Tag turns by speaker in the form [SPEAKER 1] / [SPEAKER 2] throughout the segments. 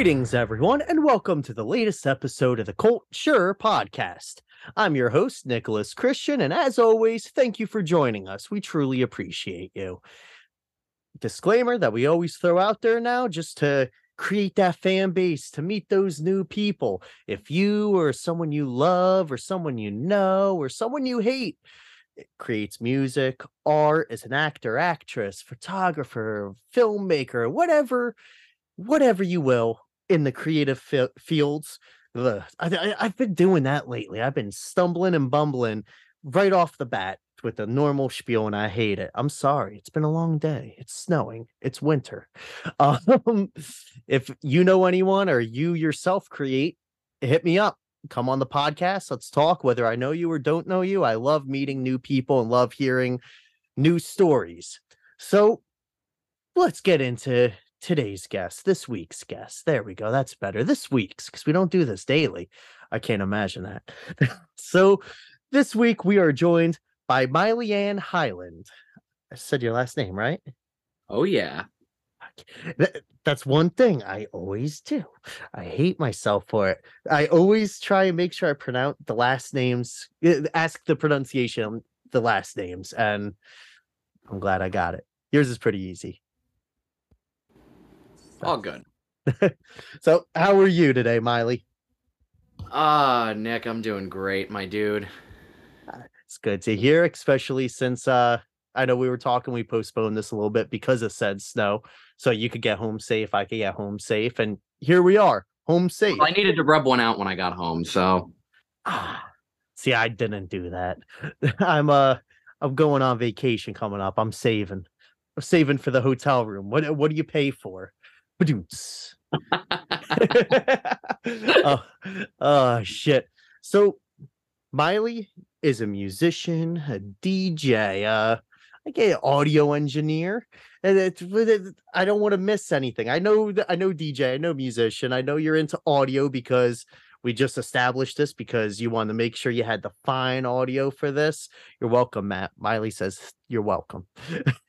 [SPEAKER 1] Greetings, everyone, and welcome to the latest episode of the Cult Sure podcast. I'm your host, Nicholas Christian, and as always, thank you for joining us. We truly appreciate you. Disclaimer that we always throw out there now just to create that fan base, to meet those new people. If you or someone you love, or someone you know, or someone you hate, it creates music, art, is an actor, actress, photographer, filmmaker, whatever whatever you will in the creative fi- fields. Ugh, I, have been doing that lately. I've been stumbling and bumbling right off the bat with the normal spiel, and I hate it. I'm sorry. It's been a long day. It's snowing. It's winter. Um, if you know anyone or you yourself create, hit me up. Come on the podcast. Let's talk. Whether I know you or don't know you, I love meeting new people and love hearing new stories. So let's get into today's guest, this week's guest. There we go. That's better. This week's because we don't do this daily. I can't imagine that. so this week we are joined by MileyAnne Hyland. I said your last name, right?
[SPEAKER 2] Oh yeah.
[SPEAKER 1] that's one thing I always do. I hate myself for it. I always try and make sure I pronounce the last names, eh, ask the pronunciation of the last names, and I'm glad I got it. Yours is pretty easy.
[SPEAKER 2] All good.
[SPEAKER 1] so, how are you today, Miley?
[SPEAKER 2] Ah, uh, Nick, I'm doing great, my dude.
[SPEAKER 1] It's good to hear, especially since uh I know we were talking, we postponed this a little bit because of said snow. So you could get home safe, I could get home safe, and here we are, home safe.
[SPEAKER 2] Well, I needed to rub one out when I got home, so
[SPEAKER 1] ah, see, I didn't do that. I'm uh I'm going on vacation coming up. I'm saving. I'm saving for the hotel room. What what do you pay for? oh, oh shit. So Miley is a musician, a DJ, uh I get audio engineer. And it's I don't want to miss anything. I know I know DJ, I know musician, I know you're into audio because we just established this because you want to make sure you had the fine audio for this. You're welcome, Matt. Miley says you're welcome.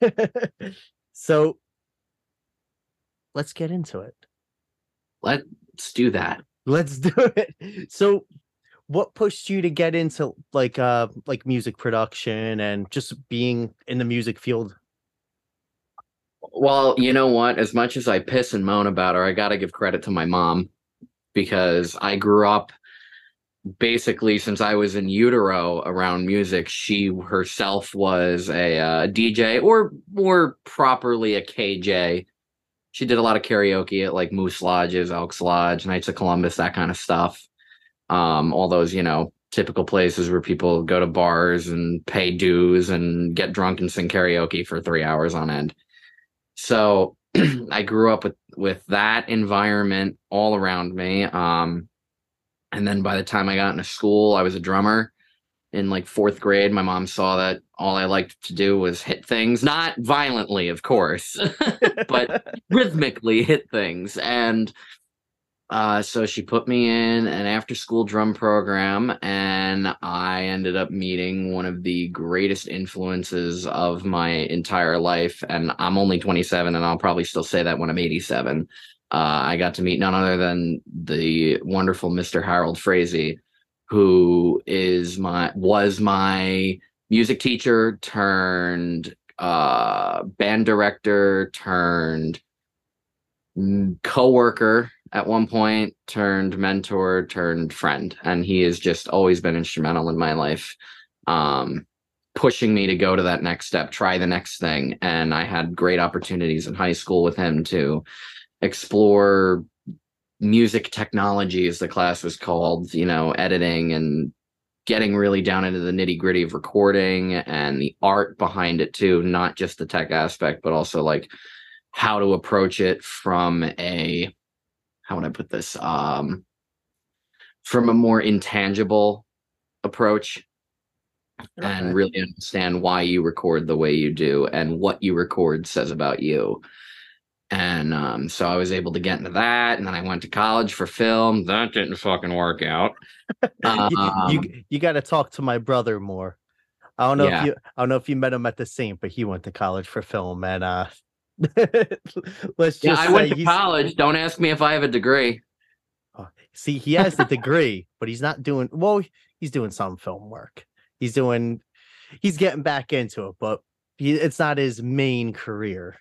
[SPEAKER 1] so let's get into it.
[SPEAKER 2] Let's do that.
[SPEAKER 1] Let's do it. So what pushed you to get into like uh like music production and just being in the music field?
[SPEAKER 2] Well, you know what? As much as I piss and moan about her, I got to give credit to my mom because I grew up basically since I was in utero around music. She herself was a uh, DJ or more properly a KJ she did a lot of karaoke at like Moose Lodges, Elks Lodge, Knights of Columbus, that kind of stuff. Um, all those, you know, typical places where people go to bars and pay dues and get drunk and sing karaoke for three hours on end. So I grew up with with that environment all around me. Um, and then by the time I got into school, I was a drummer in like fourth grade, my mom saw that all I liked to do was hit things, not violently, of course, but rhythmically hit things. And uh, so she put me in an after school drum program, and I ended up meeting one of the greatest influences of my entire life. And I'm only 27, and I'll probably still say that when I'm 87. Uh, I got to meet none other than the wonderful Mr. Harold Frazee who is my was my music teacher turned uh band director turned co-worker at one point turned mentor turned friend. And he has just always been instrumental in my life um pushing me to go to that next step try the next thing. And i had great opportunities in high school with him to explore music technology as the class was called you know editing and getting really down into the nitty gritty of recording and the art behind it too not just the tech aspect but also like how to approach it from a how would i put this um from a more intangible approach and really understand why you record the way you do and what you record says about you and um, so I was able to get into that, and then I went to college for film. That didn't fucking work out.
[SPEAKER 1] Um, you you, you got to talk to my brother more. I don't know yeah. if you I don't know if you met him at the same, but he went to college for film, and uh, Let's just
[SPEAKER 2] Yeah, I
[SPEAKER 1] say
[SPEAKER 2] went to college. Don't ask me if I have a degree.
[SPEAKER 1] See, he has the degree, but he's not doing well. He's doing some film work. He's doing, he's getting back into it, but he, it's not his main career.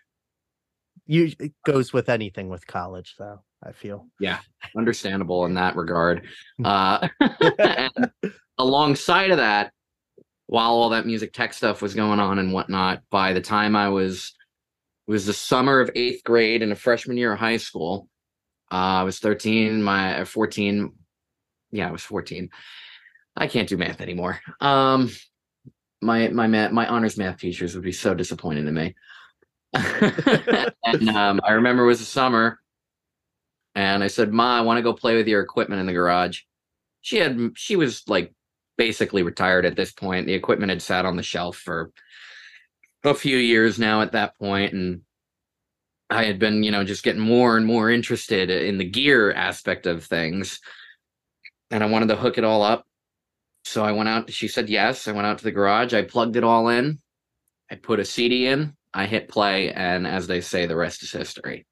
[SPEAKER 1] You it goes with anything with college, though. I feel. Yeah.
[SPEAKER 2] Understandable in that regard. Uh, and alongside of that, while all that music tech stuff was going on and whatnot, by the time I was it was the summer of eighth grade and a freshman year of high school. Uh, I was 13, my 14. Yeah, I was 14. I can't do math anymore. Um, my my math, my honors math teachers would be so disappointed in me. and um, I remember it was the summer, and I said, "Ma, I want to go play with your equipment in the garage." She had she was like basically retired at this point. The equipment had sat on the shelf for a few years now at that point, and I had been, you know, just getting more and more interested in the gear aspect of things, and I wanted to hook it all up. So I went out. She said yes. I went out to the garage. I plugged it all in. I put a CD in. I hit play, and as they say, the rest is history.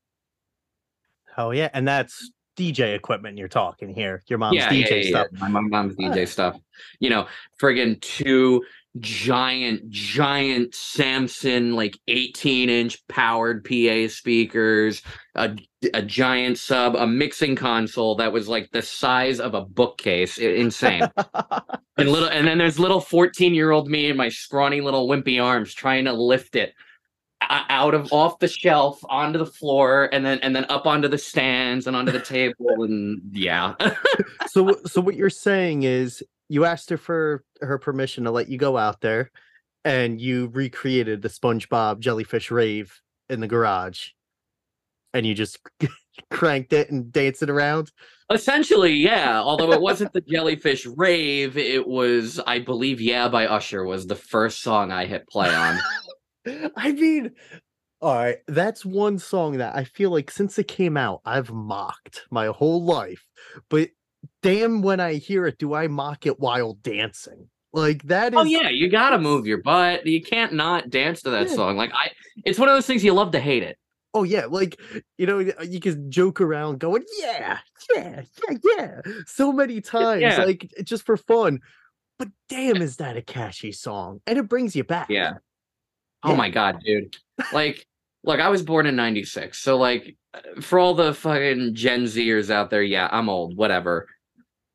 [SPEAKER 1] Oh yeah, and that's DJ equipment you're talking here. Your mom's DJ stuff.
[SPEAKER 2] My mom's. DJ stuff. You know, friggin' two giant, giant Samson, like 18 inch powered PA speakers, a, a giant sub, a mixing console that was like the size of a bookcase. I- insane. and little, and then there's little 14 year old me and my scrawny little wimpy arms trying to lift it out of off the shelf onto the floor and then and then up onto the stands and onto the table and yeah
[SPEAKER 1] so so what you're saying is you asked her for her permission to let you go out there and you recreated the SpongeBob jellyfish rave in the garage and you just cranked it and danced it around.
[SPEAKER 2] Essentially, yeah. Although it wasn't the Jellyfish Rave, it was, I believe, "Yeah" by Usher was the first song I hit play on.
[SPEAKER 1] I mean, all right, that's one song that I feel like since it came out, I've mocked my whole life. But damn, when I hear it, do I mock it while dancing? Like that oh, is
[SPEAKER 2] oh yeah, you gotta move your butt. You can't not dance to that
[SPEAKER 1] Yeah.
[SPEAKER 2] song. Like I, it's one of those things you love to hate it.
[SPEAKER 1] Oh yeah, like you know, you can joke around going, yeah, yeah, yeah, yeah, so many times,
[SPEAKER 2] yeah.
[SPEAKER 1] like just for fun. But damn, is that a catchy song? And it brings you back.
[SPEAKER 2] Yeah. Oh
[SPEAKER 1] Yeah.
[SPEAKER 2] my god, dude. Like, look, I was born in '96, so like, for all the fucking Gen Zers out there, yeah, I'm old, whatever.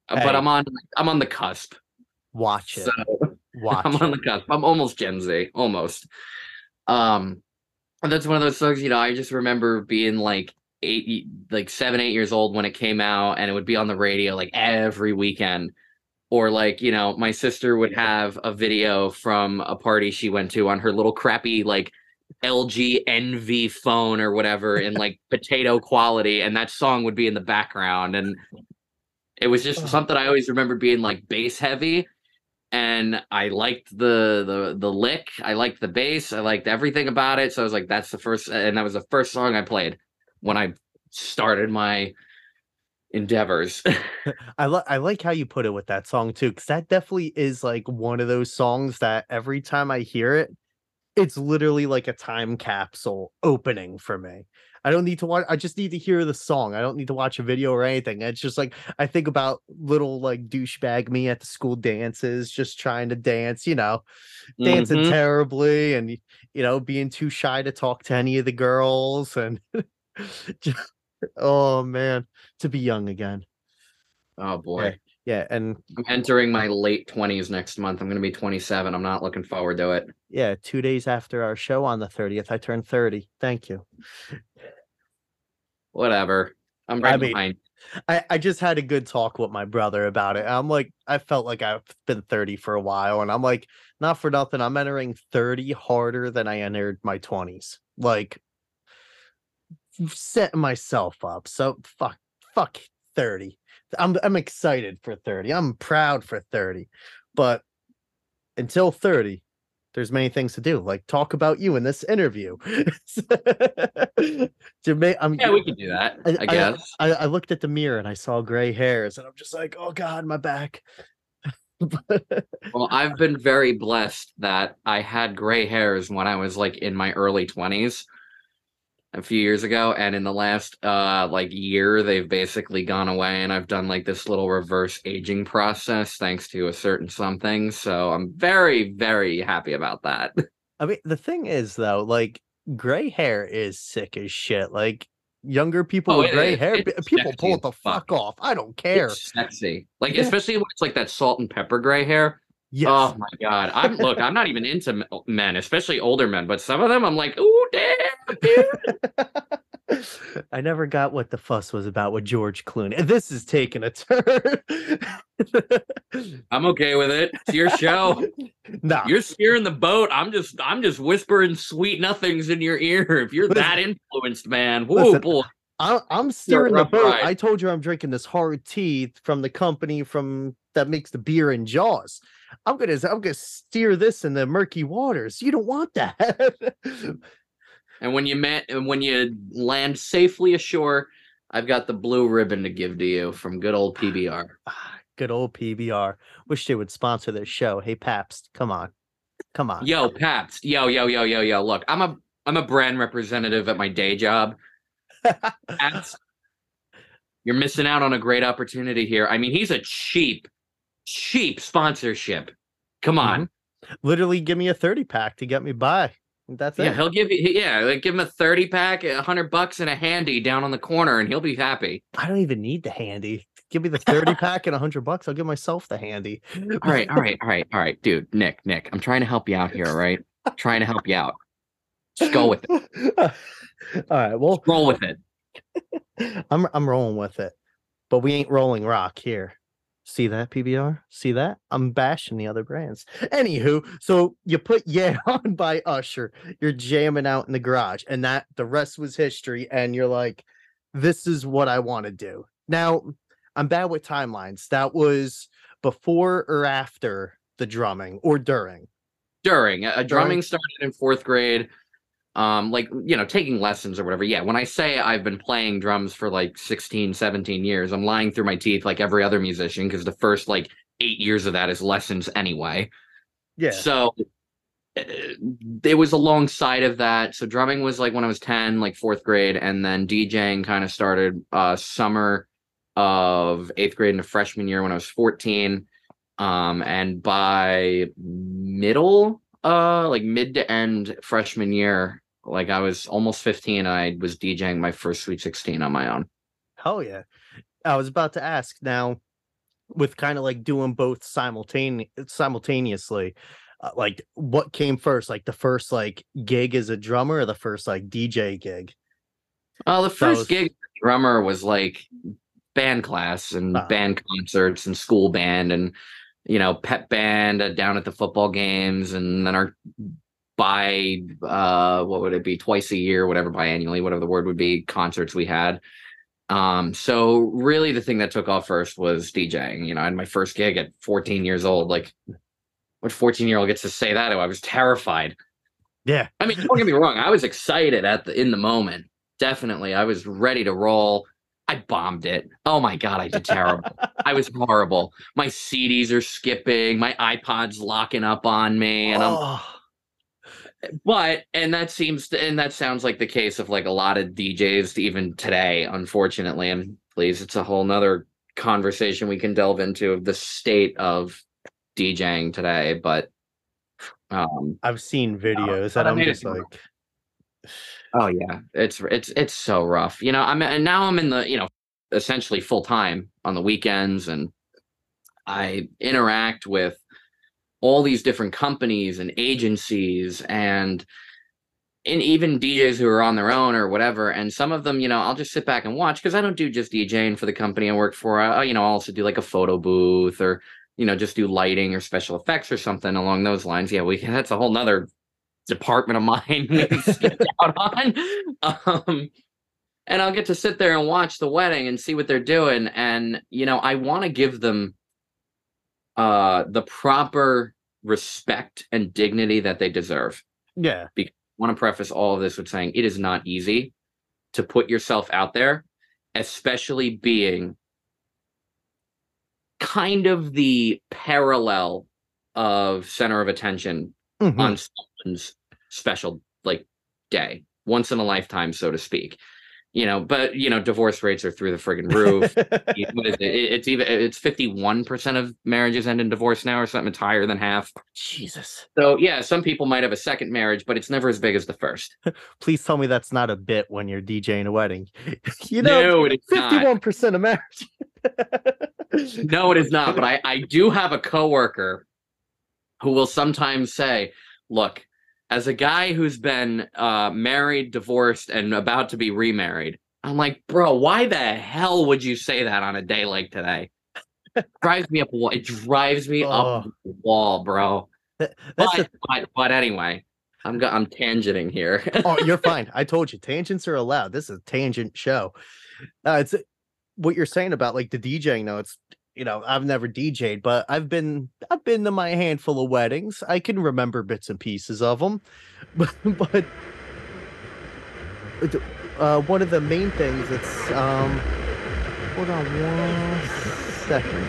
[SPEAKER 2] Uh,
[SPEAKER 1] Hey.
[SPEAKER 2] But I'm on, I'm on the cusp.
[SPEAKER 1] Watch it.
[SPEAKER 2] So
[SPEAKER 1] Watch
[SPEAKER 2] I'm on the cusp. I'm almost Gen Z, almost. Um, and that's one of those songs. You know, I just remember being like eight, like seven, eight years old when it came out, and it would be on the radio like every weekend. Or like, you know, my sister would have a video from a party she went to on her little crappy like LG enV phone or whatever in like potato quality, and that song would be in the background, and it was just something I always remember being like bass heavy and I liked the the the lick. I liked the bass. I liked everything about it. So I was like, that's the first, and that was the first song I played when I started my endeavors.
[SPEAKER 1] I like I like how you put it with that song too, because that definitely is like one of those songs that every time I hear it, it's literally like a time capsule opening for me. I don't need to watch. I just need to hear the song. I don't need to watch a video or anything. It's just like I think about little like douchebag me at the school dances, just trying to dance. You know, dancing
[SPEAKER 2] Mhm.
[SPEAKER 1] terribly and you know being too shy to talk to any of the girls and just, oh man to be young again
[SPEAKER 2] Oh boy,
[SPEAKER 1] yeah and
[SPEAKER 2] I'm entering my late twenties next month. I'm gonna be 27. I'm not looking forward to it.
[SPEAKER 1] yeah two days after our show on the 30th i turned 30 thank you
[SPEAKER 2] Whatever. I'm
[SPEAKER 1] I
[SPEAKER 2] right
[SPEAKER 1] mean,
[SPEAKER 2] behind.
[SPEAKER 1] I, I just had a good talk with my brother about it. I'm like, I felt like I've been 30 for a while, and I'm like, not for nothing. I'm entering 30 harder than I entered my 20s. Like, setting myself up. So fuck, fuck 30. I'm I'm excited for 30. I'm proud for 30. But until 30, there's many things to do, like talk about you in this interview. Ma- I'm,
[SPEAKER 2] Yeah, we can do that.
[SPEAKER 1] I-
[SPEAKER 2] I,
[SPEAKER 1] I-
[SPEAKER 2] guess.
[SPEAKER 1] I, I looked at the mirror and I saw gray hairs, and I'm just like, oh god, my back.
[SPEAKER 2] Well, I've been very blessed that I had gray hairs when I was like in my early 20s. A few years ago and in the last uh like year they've basically gone away and I've done like this little reverse aging process thanks to a certain something so I'm very very happy about that.
[SPEAKER 1] I mean, the thing is though, like gray hair is sick as shit. Like younger people
[SPEAKER 2] Oh,
[SPEAKER 1] with gray
[SPEAKER 2] it-
[SPEAKER 1] hair, people pull it the
[SPEAKER 2] fuck.
[SPEAKER 1] fuck off. I don't care.
[SPEAKER 2] It's sexy. Like
[SPEAKER 1] Yeah.
[SPEAKER 2] especially when it's like that salt and pepper gray hair.
[SPEAKER 1] Oh yes.
[SPEAKER 2] Oh my god. I'm look, I'm not even into men, especially older men, but some of them I'm like, "Ooh, damn, dude."
[SPEAKER 1] I never got what the fuss was about with George Clooney. This is taking a turn.
[SPEAKER 2] I'm okay with it. It's your show.
[SPEAKER 1] nah,
[SPEAKER 2] You're steering the boat. I'm just I'm just whispering sweet nothings in your ear. If you're that influenced, man. Whoa,
[SPEAKER 1] Listen,
[SPEAKER 2] boy.
[SPEAKER 1] I, I'm steering the boat.
[SPEAKER 2] ride.
[SPEAKER 1] I told you I'm drinking this hard tea from the company from that makes the beer in Jaws. I'm gonna I'm gonna steer this in the murky waters. You don't want that.
[SPEAKER 2] And when you met and when you land safely ashore, I've got the blue ribbon to give to you from good old PBR.
[SPEAKER 1] Ah, Good old PBR. Wish they would sponsor this show. Hey Pabst, come on, come on.
[SPEAKER 2] Yo, Pabst. Yo, yo, yo, yo, yo. Look, I'm a I'm a brand representative at my day job. Pabst, you're missing out on a great opportunity here. I mean, he's a cheap, cheap sponsorship. Come mm-hmm. on.
[SPEAKER 1] Literally, give me a thirty pack to get me by. That's
[SPEAKER 2] Yeah,
[SPEAKER 1] it.
[SPEAKER 2] Yeah, he'll give you yeah, like give him a 30 pack, a hundred bucks and a handy down on the corner, and he'll be happy.
[SPEAKER 1] I don't even need the handy. Give me the thirty pack and a hundred bucks. I'll give myself the handy.
[SPEAKER 2] All right, all right, all right, all right, dude. Nick, Nick, I'm trying to help you out here, all right? trying to help you out. Just go with it.
[SPEAKER 1] All right. Well,
[SPEAKER 2] Roll with it.
[SPEAKER 1] I'm I'm rolling with it, but we ain't rolling rock here. See that PBR? See that? I'm bashing the other brands. Anywho, so you put Yeah on by Usher. You're jamming out in the garage, and that the rest was history. And you're like, this is what I want to do. Now, I'm bad with timelines. That was before or after the drumming or during.
[SPEAKER 2] During uh, drumming started in fourth grade. Um, like you know, taking lessons or whatever. Yeah, when I say I've been playing drums for like 16, 17 years, I'm lying through my teeth like every other musician because the first like eight years of that is lessons anyway.
[SPEAKER 1] Yeah.
[SPEAKER 2] So uh, it was alongside of that. So drumming was like when I was 10, like fourth grade, and then DJing kind of started uh summer of eighth grade into freshman year when I was 14. Um, and by middle, uh, like mid to end freshman year, like I was almost 15, I was DJing my first Sweet 16 on my own.
[SPEAKER 1] Hell yeah. I was about to ask now with kind of like doing both simultane- simultaneously. Uh, like what came first like the first like gig as a drummer or the first like DJ gig?
[SPEAKER 2] Oh, the first
[SPEAKER 1] was-
[SPEAKER 2] gig as a drummer was like band class and
[SPEAKER 1] Ah.
[SPEAKER 2] band concerts and school band and you know pep band uh, down at the football games and then our by uh what would it be twice a year whatever biannually whatever the word would be concerts we had um so really the thing that took off first was DJing you know I had my first gig at 14 years old like what 14 year old gets to say that I was terrified
[SPEAKER 1] Yeah.
[SPEAKER 2] I mean, don't get me wrong. I was excited at the in the moment. Definitely, I was ready to roll. I bombed it. Oh my god, I did terrible. I was horrible. My CDs are skipping. My iPod's locking up on me, and I'm.
[SPEAKER 1] Oh,
[SPEAKER 2] But and that seems to, and that sounds like the case of like a lot of DJs even today, unfortunately. And please, it's a whole nother conversation we can delve into of the state of DJing today. But um,
[SPEAKER 1] I've seen videos and
[SPEAKER 2] I
[SPEAKER 1] I'm just like
[SPEAKER 2] Oh yeah, it's it's it's so rough. You know, I'm and now I'm in the you know essentially full time on the weekends, and I interact with all these different companies and agencies and and even DJs who are on their own or whatever. And some of them, you know, I'll just sit back and watch because I don't do just DJing for the company I work for. I, you know, I'll also do like a photo booth or you know just do lighting or special effects or something along those lines. Yeah, we that's a whole nother department of mine we can out on. Um, and I'll get to sit there and watch the wedding and see what they're doing. And you know, I want to give them uh the proper respect and dignity that they deserve.
[SPEAKER 1] yeah.
[SPEAKER 2] I want to preface all of this with saying it is not easy to put yourself out there, especially being kind of the parallel of center of attention
[SPEAKER 1] Mhm.
[SPEAKER 2] on someone's special like day. once in a lifetime, so to speak. You know, but you know, divorce rates are through the friggin' roof. what is it? It's even it's fifty one percent of marriages end in divorce now, or something. It's higher than half.
[SPEAKER 1] Oh, Jesus.
[SPEAKER 2] So yeah, some people might have a second marriage, but it's never as big as the first.
[SPEAKER 1] Please tell me that's not a bit when you're DJing a wedding. you know,
[SPEAKER 2] is
[SPEAKER 1] fifty-one percent of marriage.
[SPEAKER 2] no, it is not. But I I do have a coworker who will sometimes say, "Look." As a guy who's been uh, married, divorced, and about to be remarried, I'm like, bro, why the hell would you say that on a day like today? drives me up. It drives me oh. up the wall, bro. That, but, a... but, but anyway, I'm go- I'm tangenting here.
[SPEAKER 1] oh, you're fine. I told you tangents are allowed. This is a tangent show. Uh, it's what you're saying about like the DJing. Though it's you know, I've never DJed, but I've been I've been to my handful of weddings. I can remember bits and pieces of them, but, but uh, one of the main things that's um, hold on one second.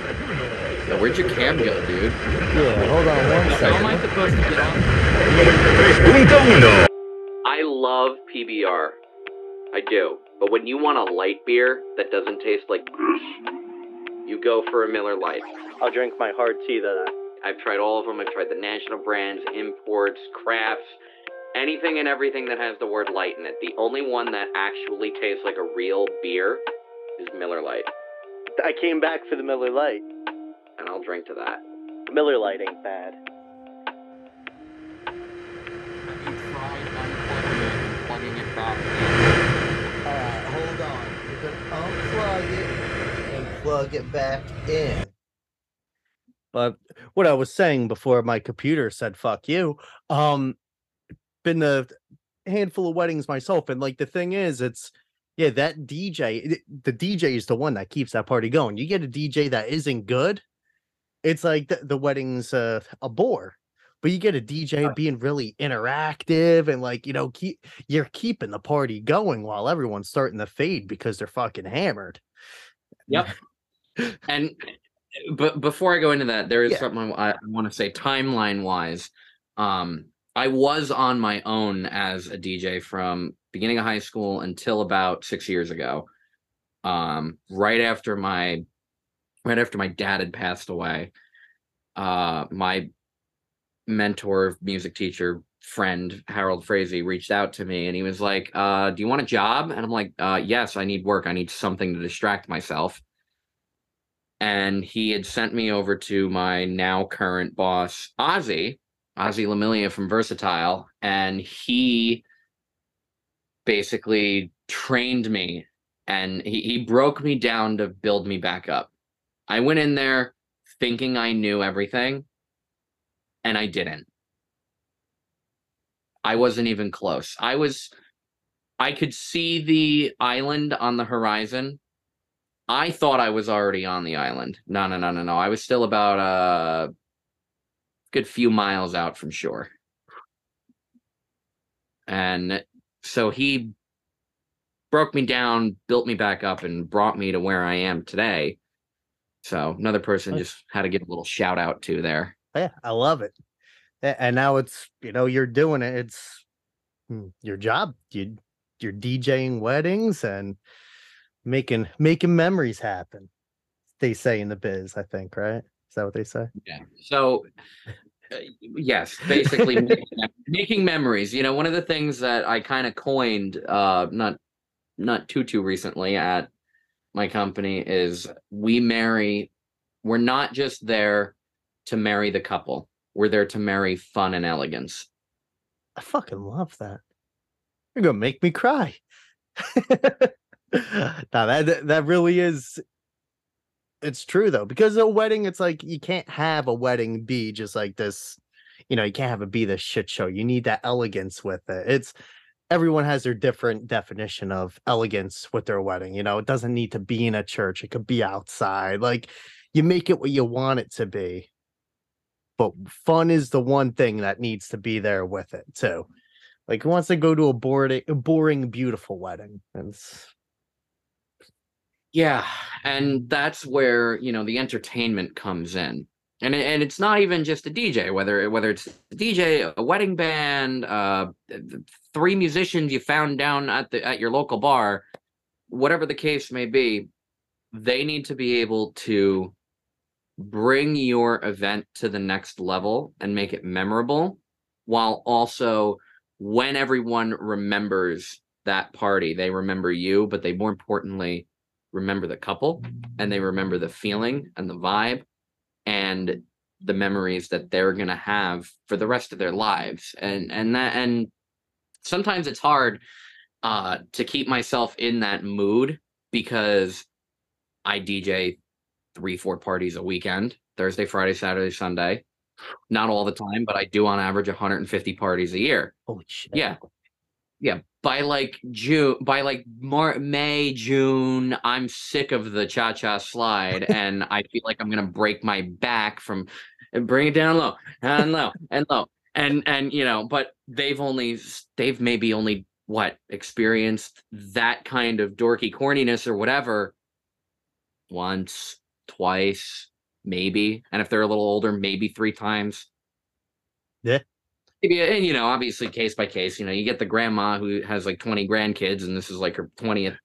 [SPEAKER 2] Yeah, where'd your cam go, dude?
[SPEAKER 1] Yeah, hold on one second.
[SPEAKER 2] How am I supposed to get on? We don't know. I love PBR. I do. But when you want a light beer that doesn't taste like you go for a Miller Lite.
[SPEAKER 1] I'll drink my hard tea then.
[SPEAKER 2] I've tried all of them. I've tried the national brands, imports, crafts, anything and everything that has the word light in it. The only one that actually tastes like a real beer is Miller Lite.
[SPEAKER 1] I came back for the Miller Lite.
[SPEAKER 2] And I'll drink to that.
[SPEAKER 1] Miller Lite ain't bad.
[SPEAKER 2] Have you tried unplugging it and plugging it back
[SPEAKER 1] in? Alright, hold on. You can unplug it plug it back in. But what I was saying before my computer said fuck you, um been a handful of weddings myself and like the thing is it's yeah that DJ the DJ is the one that keeps that party going. You get a DJ that isn't good, it's like the, the wedding's uh, a bore. But you get a DJ being really interactive and like you know keep you're keeping the party going while everyone's starting to fade because they're fucking hammered.
[SPEAKER 2] Yep and but before I go into that, there is yeah. something I, I want to say timeline wise. Um, I was on my own as a DJ from beginning of high school until about six years ago. Um, right after my right after my dad had passed away, uh, my mentor, music teacher, friend Harold Frazee reached out to me and he was like, uh, "Do you want a job?" And I'm like, uh, "Yes, I need work. I need something to distract myself." And he had sent me over to my now current boss, Ozzy, Ozzy Lamilia from Versatile, and he basically trained me and he, he broke me down to build me back up. I went in there thinking I knew everything, and I didn't. I wasn't even close. I was, I could see the island on the horizon I thought I was already on the island. No, no, no, no, no. I was still about a good few miles out from shore. And so he broke me down, built me back up, and brought me to where I am today. So another person just had to give a little shout out to there.
[SPEAKER 1] Yeah, I love it. And now it's you know you're doing it. It's hmm, your job. You you're DJing weddings and making making memories happen. They say in the biz, I think, right? Is that what they say?
[SPEAKER 2] Yeah. So uh, yes, basically making, making memories. You know, one of the things that I kind of coined uh not not too too recently at my company is we marry we're not just there to marry the couple. We're there to marry fun and elegance.
[SPEAKER 1] I fucking love that. You're gonna make me cry. now that that really is it's true though because a wedding it's like you can't have a wedding be just like this you know you can't have it be this shit show. You need that elegance with it. It's everyone has their different definition of elegance with their wedding you know? It doesn't need to be in a church. It could be outside. Like you make it what you want it to be. But fun is the one thing that needs to be there with it too. Like who wants to go to a boring boring beautiful wedding? It's
[SPEAKER 2] yeah, and that's where, you know, the entertainment comes in. and and it's not even just a DJ. Whether whether it's a DJ, a wedding band, uh, three musicians you found down at the at your local bar, whatever the case may be, they need to be able to bring your event to the next level and make it memorable, while also when everyone remembers that party, they remember you, but they more importantly remember the couple and they remember the feeling and the vibe and the memories that they're going to have for the rest of their lives. And and that and sometimes it's hard uh to keep myself in that mood because i dj three four parties a weekend thursday friday saturday sunday. Not all the time but i do on average 150 parties a year.
[SPEAKER 1] Holy shit.
[SPEAKER 2] yeah yeah by like june by like Mar- may june i'm sick of the cha-cha slide and i feel like i'm gonna break my back from and bring it down low and low and low and and you know but they've only they've maybe only what experienced that kind of dorky corniness or whatever once twice maybe and if they're a little older maybe three times
[SPEAKER 1] Yeah.
[SPEAKER 2] And you know obviously case by case you know you get the grandma who has like 20 grandkids and this is like her 20th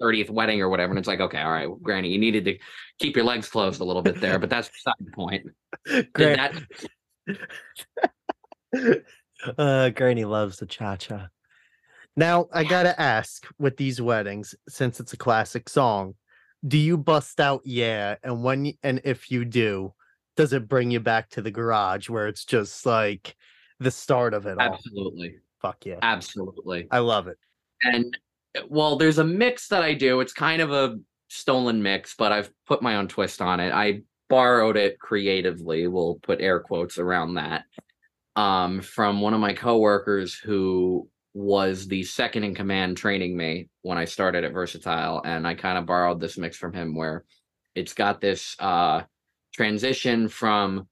[SPEAKER 2] 30th wedding or whatever and it's like okay all right granny you needed to keep your legs closed a little bit there but that's beside the point
[SPEAKER 1] Gran-
[SPEAKER 2] that
[SPEAKER 1] uh, Granny loves the cha cha. Now, I gotta ask with these weddings, since it's a classic song, do you bust out yeah? And when and if you do, does it bring you back to the garage where it's just like the start of it all?
[SPEAKER 2] absolutely
[SPEAKER 1] Fuck yeah.
[SPEAKER 2] absolutely
[SPEAKER 1] I love it.
[SPEAKER 2] and uh, well there's a mix that i do it's kind of a stolen mix but i've put my own twist on it i borrowed it creatively we'll put air quotes around that um from one of my coworkers who was the second in command training me when i started at versatile and i kind of borrowed this mix from him where it's got this uh transition from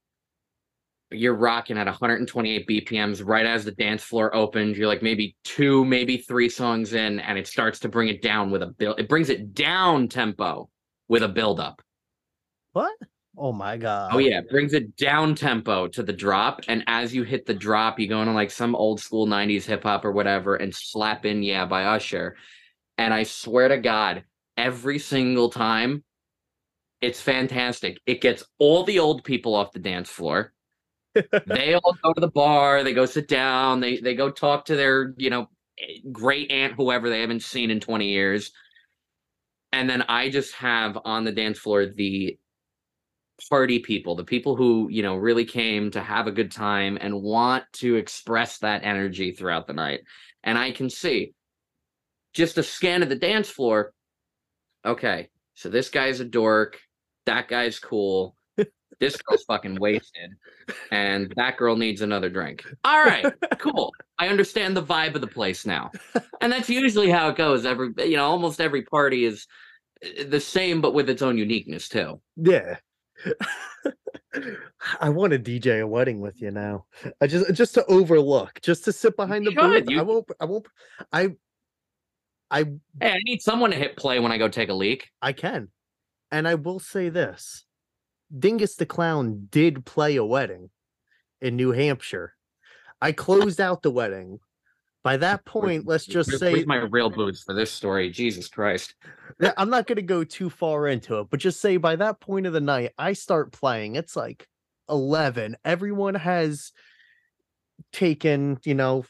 [SPEAKER 2] you're rocking at 128 BPMs right as the dance floor opens. You're like maybe two, maybe three songs in, and it starts to bring it down with a build. It brings it down tempo with a build up.
[SPEAKER 1] What? Oh my god.
[SPEAKER 2] Oh yeah, it brings it down tempo to the drop, and as you hit the drop, you go into like some old school 90s hip hop or whatever, and slap in "Yeah" by Usher. And I swear to God, every single time, it's fantastic. It gets all the old people off the dance floor they all go to the bar they go sit down they they go talk to their you know great aunt whoever they haven't seen in 20 years. And then i just have on the dance floor the party people the people who you know really came to have a good time and want to express that energy throughout the night. And i can see just a scan of the dance floor. Okay so this guy's a dork that guy's cool this girl's fucking wasted and that girl needs another drink. All right, cool. I understand the vibe of the place now. And that's usually how it goes. Every you know, almost every party is uh, the same but with its own uniqueness too.
[SPEAKER 1] Yeah. I want to DJ a wedding with you now. I just just to overlook, just to sit behind the booth. I won't. I won't. I. I
[SPEAKER 2] Hey, I need someone to hit play when I go take a leak.
[SPEAKER 1] I can, and I will say this: Dingus the Clown did play a wedding in New Hampshire. I closed out the wedding. By that point, let's just say
[SPEAKER 2] my real boots for this story. Jesus Christ.
[SPEAKER 1] I'm not going to go too far into it, but just say by that point of the night, I start playing. It's like 11. Everyone has taken, you know,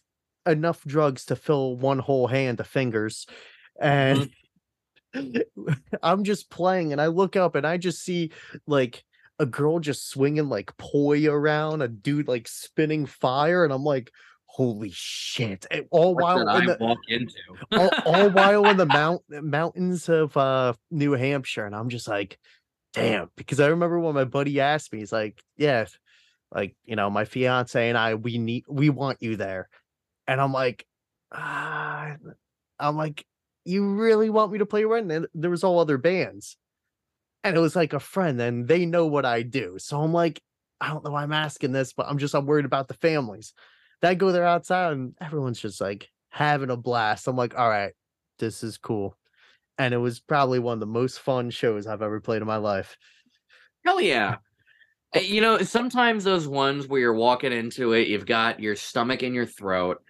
[SPEAKER 1] enough drugs to fill one whole hand of fingers. And mm. I'm just playing and I look up and I just see like a girl just swinging like poi around, a dude like spinning fire. And I'm like, holy shit. And all
[SPEAKER 2] What
[SPEAKER 1] while in
[SPEAKER 2] I
[SPEAKER 1] the,
[SPEAKER 2] walk into?
[SPEAKER 1] all, all while in the mount mountains of uh New Hampshire, and I'm just like, damn. Because I remember when my buddy asked me, he's like, yeah, like you know, my fiance and I, we need, we want you there, and I'm like, ah, I'm like, you really want me to play around? And there was all other bands, and it was like a friend, and they know what I do, so I'm like, I don't know why I'm asking this, but I'm just I'm worried about the families. Then I go there outside and everyone's just like having a blast. I'm like, all right, this is cool. And it was probably one of the most fun shows I've ever played in my life.
[SPEAKER 2] Hell yeah. Uh, You know, sometimes those ones where you're walking into it, you've got your stomach in your throat,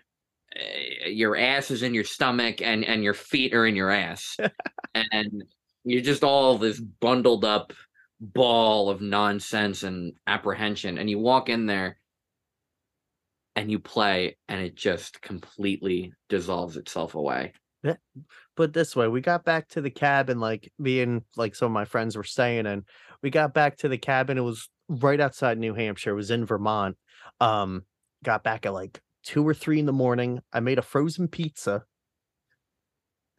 [SPEAKER 2] eh, your ass is in your stomach, and and your feet are in your ass, and you're just all this bundled up ball of nonsense and apprehension. And you walk in there, and you play, and it just completely dissolves itself away.
[SPEAKER 1] But this way, we got back to the cabin, like me and like some of my friends were staying and We got back to the cabin. It was right outside New Hampshire. It was in Vermont. Um, got back at like two or three in the morning. I made a frozen pizza.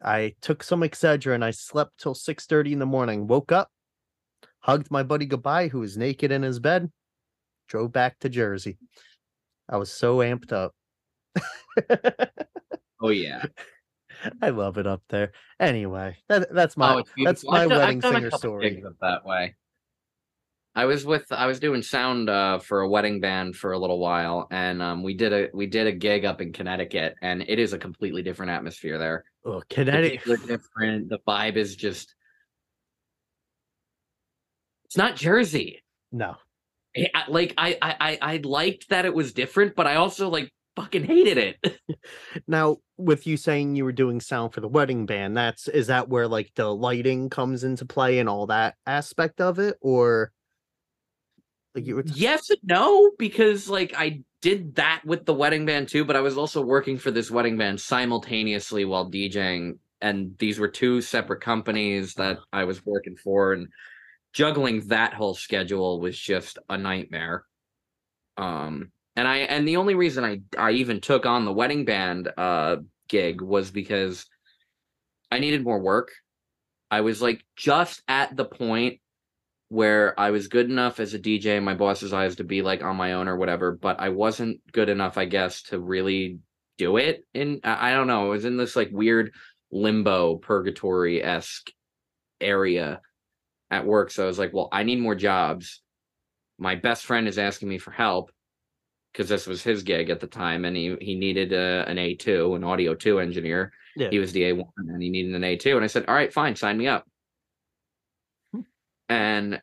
[SPEAKER 1] I took some Excedrin. I slept till six thirty in the morning. Woke up, hugged my buddy goodbye, who was naked in his bed. Drove back to Jersey. I was so amped up.
[SPEAKER 2] Oh yeah.
[SPEAKER 1] I love it up there. Anyway, that, that's oh, my
[SPEAKER 2] oh,
[SPEAKER 1] that's my
[SPEAKER 2] I've
[SPEAKER 1] wedding singer story.
[SPEAKER 2] that way. I was with I was doing sound uh, for a wedding band for a little while, and um, we did a we did a gig up in Connecticut, and it is a completely different atmosphere there.
[SPEAKER 1] Oh, Connecticut.
[SPEAKER 2] different. The vibe is just it's not Jersey.
[SPEAKER 1] No,
[SPEAKER 2] I- I- Like I I I I liked that it was different, but I also like fucking hated it.
[SPEAKER 1] now with you saying you were doing sound for the wedding band, that's is that where like the lighting comes into play and all that aspect of it, or like you were t-
[SPEAKER 2] yes and no because like i did that with the wedding band too but i was also working for this wedding band simultaneously while djing and these were two separate companies that i was working for and juggling that whole schedule was just a nightmare. Um and i and the only reason i i even took on the wedding band uh gig was because i needed more work. I was like just at the point where I was good enough as a DJ in my boss's eyes to be like on my own or whatever, but I wasn't good enough, I guess, to really do it. In I don't know, I was in this like weird limbo purgatory esque area at work. So I was like, well, I need more jobs. My best friend is asking me for help because this was his gig at the time, and he he needed a, an A two, an audio two engineer.
[SPEAKER 1] Yeah.
[SPEAKER 2] He was the A one, and he needed an A two, and I said, all right, fine, sign me up. And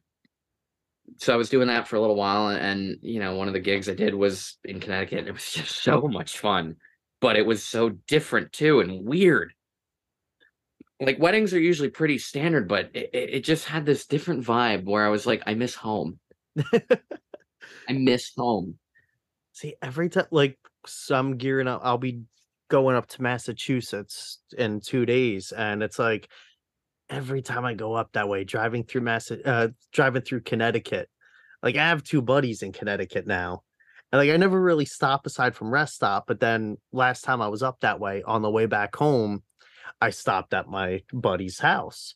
[SPEAKER 2] so I was doing that for a little while, and, and you know, one of the gigs I did was in Connecticut. And it was just so much fun, but it was so different too and weird. Like weddings are usually pretty standard, but it, it it just had this different vibe where I was like, I miss home. I miss home.
[SPEAKER 1] see every time like some gearing up. I'll be going up to Massachusetts in two days, and it's like every time I go up that way, driving through Mass, uh, driving through Connecticut. Like I have two buddies in Connecticut now, and like I never really stop aside from rest stop. But then last time I was up that way on the way back home, I stopped at my buddy's house.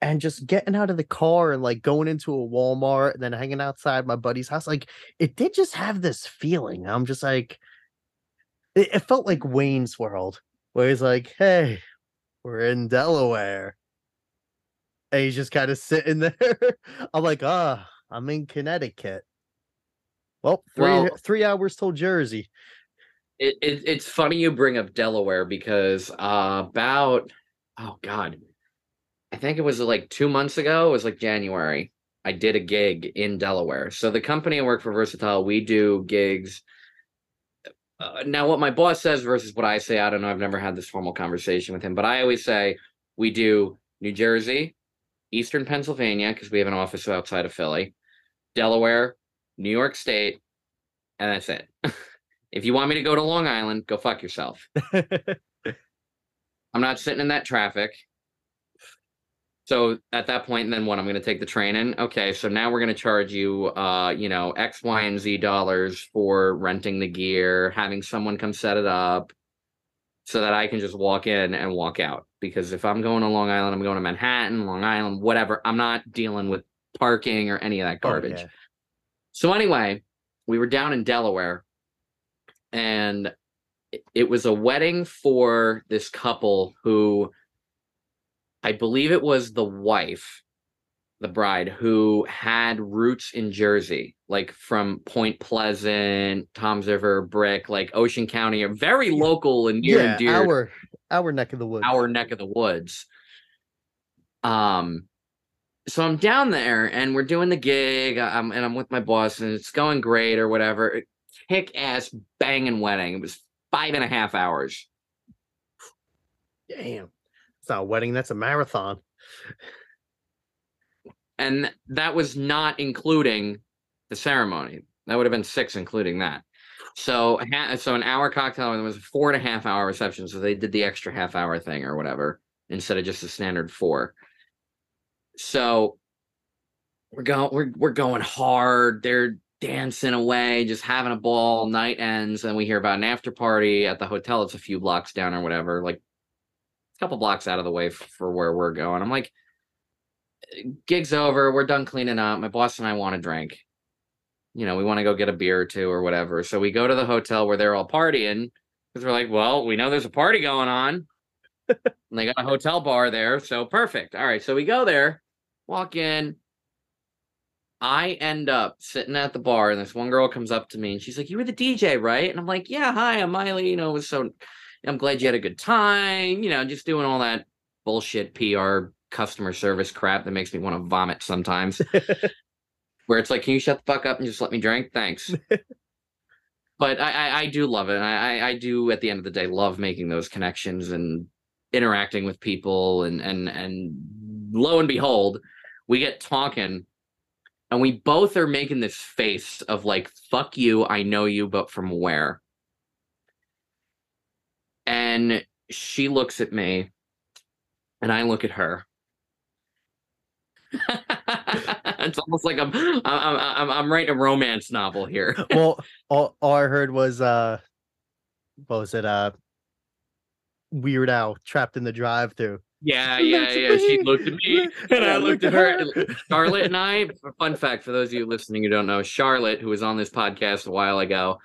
[SPEAKER 1] And just getting out of the car and like going into a Walmart and then hanging outside my buddy's house, like it did just have this feeling. I'm just like, it, it felt like Wayne's World, where he's like, "Hey, we're in Delaware," and he's just kind of sitting there. I'm like, "Ah, I'm in Connecticut." Well, three
[SPEAKER 2] Well-
[SPEAKER 1] three hours till Jersey.
[SPEAKER 2] It, it it's funny you bring up Delaware because uh, about oh god, I think it was like two months ago. It was like January. I did a gig in Delaware. So the company I work for, Versatile, we do gigs. Uh, now, what my boss says versus what I say, I don't know. I've never had this formal conversation with him, but I always say we do New Jersey, Eastern Pennsylvania, because we have an office outside of Philly, Delaware, New York State, and that's it. if you want me to go to Long Island, go fuck yourself. I'm not sitting in that traffic. So at that point, then what? I'm going to take the train in. Okay, so now we're going to charge you, uh, you know, X, Y, and Z dollars for renting the gear, having someone come set it up, so that I can just walk in and walk out. Because if I'm going to Long Island, I'm going to Manhattan, Long Island, whatever. I'm not dealing with parking or any of that
[SPEAKER 1] Oh,
[SPEAKER 2] garbage.
[SPEAKER 1] yeah.
[SPEAKER 2] So anyway, we were down in Delaware, and it was a wedding for this couple who I believe it was the wife, the bride, who had roots in Jersey, like from Point Pleasant, Toms River, Brick, like Ocean County, are very local and near
[SPEAKER 1] yeah,
[SPEAKER 2] and dear
[SPEAKER 1] our our neck of the woods.
[SPEAKER 2] our neck of the woods. Um, so I'm down there and we're doing the gig. I'm and I'm with my boss and it's going great or whatever. Kick ass banging wedding. It was five and a half hours.
[SPEAKER 1] Damn. It's not a wedding, that's a marathon.
[SPEAKER 2] And that was not including the ceremony. That would have been six, including that. So, so an hour cocktail and was a four and a half hour reception. So they did the extra half hour thing or whatever instead of just a standard four. So we're going, we're we're going hard. They're dancing away, just having a ball. Night ends, and we hear about an after party at the hotel. It's a few blocks down or whatever, like a couple blocks out of the way for where we're going. I'm like, gig's over. We're done cleaning up. My boss and I want a drink you know, we want to go get a beer or two or whatever. So we go to the hotel where they're all partying because we're like, well, we know there's a party going on. and they got a hotel bar there. So perfect. All right. So we go there, walk in. I end up sitting at the bar, and this one girl comes up to me and she's like, You were the DJ, right? And I'm like, Yeah, hi, I'm Miley. You know, it was so I'm glad you had a good time, you know, just doing all that bullshit PR customer service crap that makes me want to vomit sometimes where it's like, can you shut the fuck up and just let me drink? Thanks. but I, I, I, do love it. And I, I do at the end of the day love making those connections and interacting with people and and and lo and behold, we get talking and we both are making this face of like, fuck you, I know you, but from where? And she looks at me and I look at her it's almost like I'm, I'm I'm I'm writing a romance novel here.
[SPEAKER 1] well, all, all I heard was uh, what was it? Uh, Weird Al trapped in the drive-through.
[SPEAKER 2] Yeah, yeah, yeah. She looked at me and I looked at her. Charlotte and I, fun fact for those of you listening who don't know, Charlotte, who was on this podcast a while ago,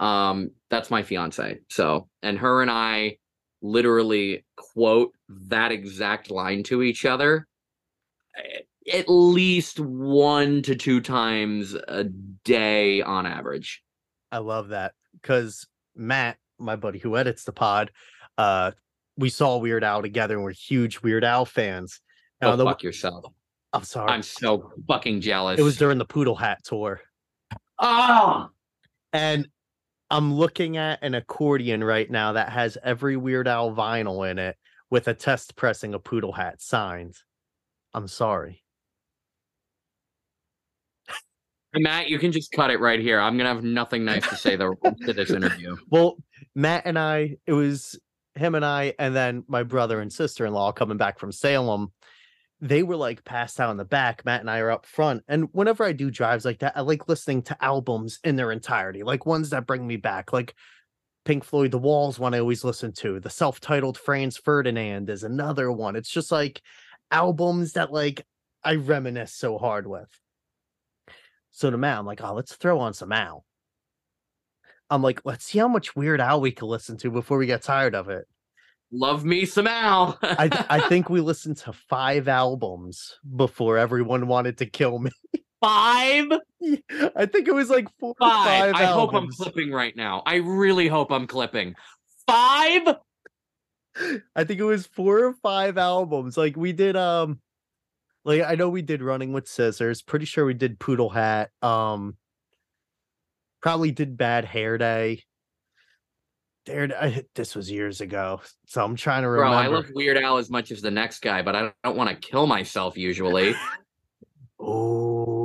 [SPEAKER 2] um, that's my fiance. So, and her and I literally quote that exact line to each other at least one to two times a day on average.
[SPEAKER 1] I love that because Matt, my buddy who edits the pod, uh, we saw Weird Al together and we're huge Weird Al fans.
[SPEAKER 2] Oh, the, fuck yourself.
[SPEAKER 1] I'm sorry.
[SPEAKER 2] I'm so fucking jealous.
[SPEAKER 1] It was during the Poodle Hat tour.
[SPEAKER 2] Ah, oh!
[SPEAKER 1] and I'm looking at an accordion right now that has every Weird Al vinyl in it with a test pressing of Poodle Hat signed. I'm sorry.
[SPEAKER 2] Matt, you can just cut it right here. I'm gonna have nothing nice to say the rest of this interview.
[SPEAKER 1] Well, Matt and I, it was him and I, and then my brother and sister in law coming back from Salem. They were like passed out in the back. Matt and I are up front. And whenever I do drives like that, I like listening to albums in their entirety, like ones that bring me back, like Pink Floyd The Walls, one I always listen to. The self-titled Franz Ferdinand is another one. It's just like albums that like I reminisce so hard with. So to Matt, I'm like, oh, let's throw on some Al. I'm like, let's see how much Weird Al we can listen to before we get tired of it.
[SPEAKER 2] Love me some Al.
[SPEAKER 1] I I think we listened to five albums before everyone wanted to kill me.
[SPEAKER 2] Five?
[SPEAKER 1] I think it was like four.
[SPEAKER 2] Five. five I hope I'm clipping right now. I really hope I'm clipping. Five?
[SPEAKER 1] I think it was four or five albums. Like we did um like I know we did running with scissors. Pretty sure we did poodle hat. Um, probably did bad hair day. There, I, this was years ago, so I'm trying to remember. Bro,
[SPEAKER 2] I love Weird Al as much as the next guy, but I don't, don't want to kill myself usually.
[SPEAKER 1] oh,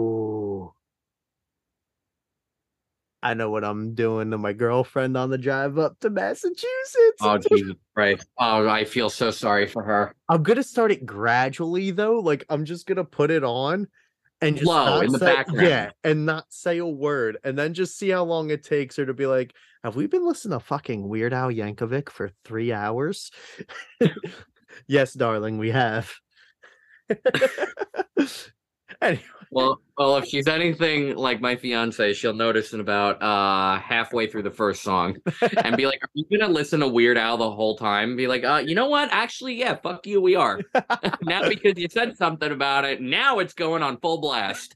[SPEAKER 1] I know what I'm doing to my girlfriend on the drive up to Massachusetts.
[SPEAKER 2] Oh, Jesus right. Oh, I feel so sorry for her.
[SPEAKER 1] I'm gonna start it gradually though. Like I'm just gonna put it on and just
[SPEAKER 2] low in the
[SPEAKER 1] say,
[SPEAKER 2] background.
[SPEAKER 1] Yeah, and not say a word, and then just see how long it takes her to be like, "Have we been listening to fucking Weird Al Yankovic for three hours?" yes, darling, we have.
[SPEAKER 2] anyway. Well, well, if she's anything like my fiance, she'll notice in about uh halfway through the first song and be like, "Are you gonna listen to Weird Al the whole time?" Be like, "Uh, you know what? Actually, yeah, fuck you, we are." Not because you said something about it. Now it's going on full blast.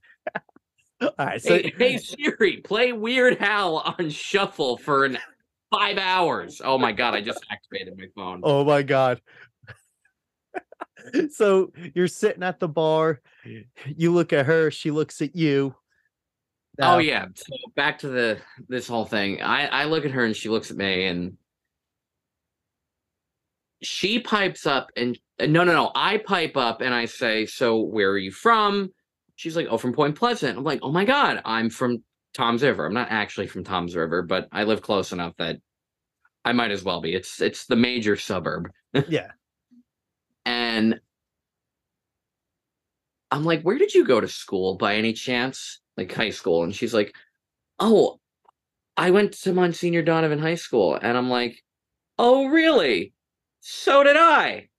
[SPEAKER 1] All right, so
[SPEAKER 2] hey, hey Siri, play Weird Al on shuffle for an five hours. Oh my god, I just activated my phone.
[SPEAKER 1] Oh my god. so you're sitting at the bar. You look at her. She looks at you.
[SPEAKER 2] oh yeah. So back to the this whole thing. I I look at her and she looks at me and she pipes up and uh, no no no I pipe up and I say so where are you from? She's like oh from Point Pleasant. I'm like oh my god I'm from Toms River. I'm not actually from Toms River, but I live close enough that I might as well be. It's it's the major suburb.
[SPEAKER 1] yeah.
[SPEAKER 2] And I'm like, where did you go to school by any chance? Like high school. And she's like, oh, I went to Monsignor Donovan High School. And I'm like, oh, really? So did I.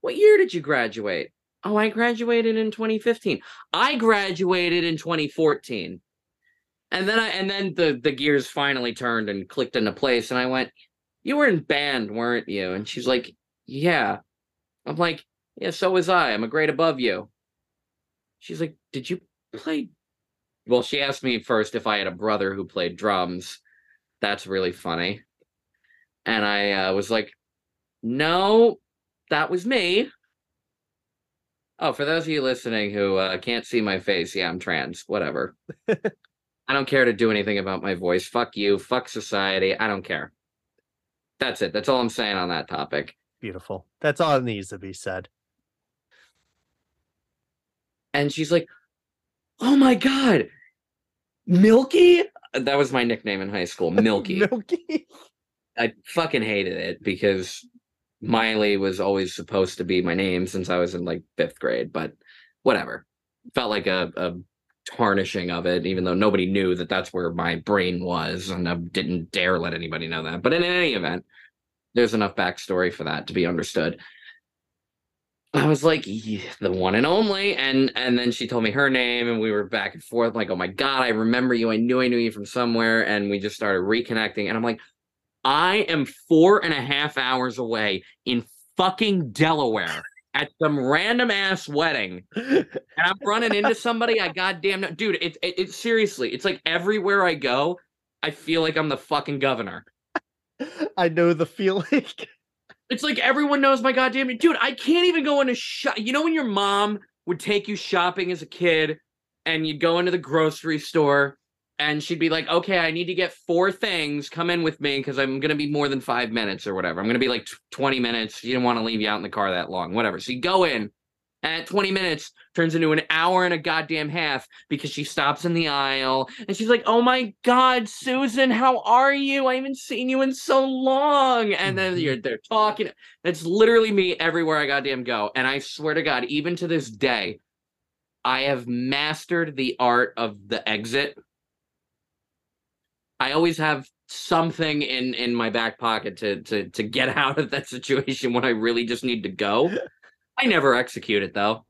[SPEAKER 2] What year did you graduate? Oh, I graduated in 2015. I graduated in 2014. And then I and then the the gears finally turned and clicked into place and I went, "You were in band, weren't you?" And she's like, "Yeah." I'm like, "Yeah, so was I. I'm a grade above you." She's like, "Did you play Well, she asked me first if I had a brother who played drums. That's really funny. And I uh, was like, "No, that was me." Oh, for those of you listening who uh, can't see my face, yeah, I'm trans. Whatever. I don't care to do anything about my voice. Fuck you. Fuck society. I don't care. That's it. That's all I'm saying on that topic.
[SPEAKER 1] Beautiful. That's all that needs to be said.
[SPEAKER 2] And she's like, "Oh my god, Milky." That was my nickname in high school, Milky.
[SPEAKER 1] Milky.
[SPEAKER 2] I fucking hated it because Miley was always supposed to be my name since I was in like fifth grade, but whatever. Felt like a, a tarnishing of it, even though nobody knew that that's where my brain was, and I didn't dare let anybody know that. But in any event, there's enough backstory for that to be understood. I was like, the one and only, and and then she told me her name, and we were back and forth, like, oh my god, I remember you. I knew I knew you from somewhere, and we just started reconnecting. And I'm like, I am four and a half hours away in fucking Delaware at some random ass wedding and I'm running into somebody I goddamn know. dude it, it, it seriously it's like everywhere I go I feel like I'm the fucking governor
[SPEAKER 1] I know the feeling
[SPEAKER 2] it's like everyone knows my goddamn dude I can't even go into shop you know when your mom would take you shopping as a kid and you'd go into the grocery store and she'd be like, "Okay, I need to get four things. Come in with me because I'm gonna be more than five minutes or whatever. I'm gonna be like 20 minutes. You don't want to leave you out in the car that long, whatever." So you go in, and 20 minutes turns into an hour and a goddamn half because she stops in the aisle and she's like, "Oh my god, Susan, how are you? I haven't seen you in so long." And then mm-hmm. you're they're talking. It's literally me everywhere I goddamn go. And I swear to God, even to this day, I have mastered the art of the exit I always have something in in my back pocket to to to get out of that situation when I really just need to go. I never execute it though.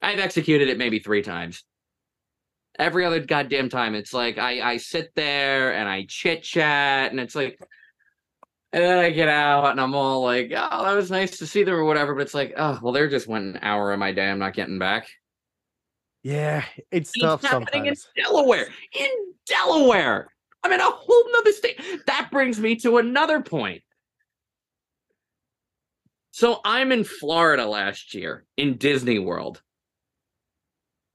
[SPEAKER 2] I've executed it maybe three times. Every other goddamn time, it's like I I sit there and I chit chat, and it's like, and then I get out and I'm all like, oh, that was nice to see them or whatever. But it's like, oh, well, there just went an hour of my day I'm not getting back.
[SPEAKER 1] Yeah, it's, it's tough sometimes.
[SPEAKER 2] In Delaware, in Delaware. I'm in a whole nother state. That brings me to another point. So I'm in Florida last year in Disney World.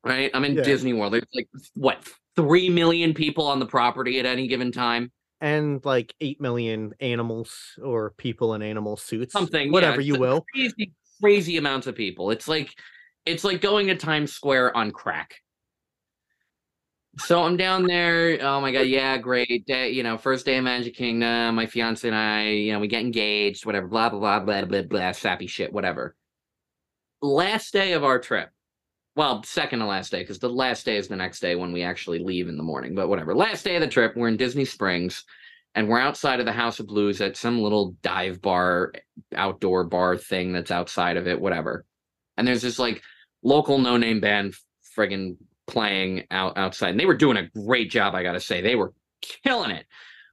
[SPEAKER 2] Right? I'm in yeah. Disney World. There's like what three million people on the property at any given time.
[SPEAKER 1] And like eight million animals or people in animal suits.
[SPEAKER 2] Something,
[SPEAKER 1] whatever
[SPEAKER 2] yeah,
[SPEAKER 1] you will.
[SPEAKER 2] Crazy, crazy amounts of people. It's like it's like going to Times Square on crack. So I'm down there. Oh my god, yeah, great day. You know, first day of Magic Kingdom. My fiance and I, you know, we get engaged. Whatever. Blah blah blah blah blah blah. Sappy shit. Whatever. Last day of our trip. Well, second to last day because the last day is the next day when we actually leave in the morning. But whatever. Last day of the trip, we're in Disney Springs, and we're outside of the House of Blues at some little dive bar, outdoor bar thing that's outside of it. Whatever. And there's this like local no name band friggin' playing out outside. And they were doing a great job, I gotta say. They were killing it.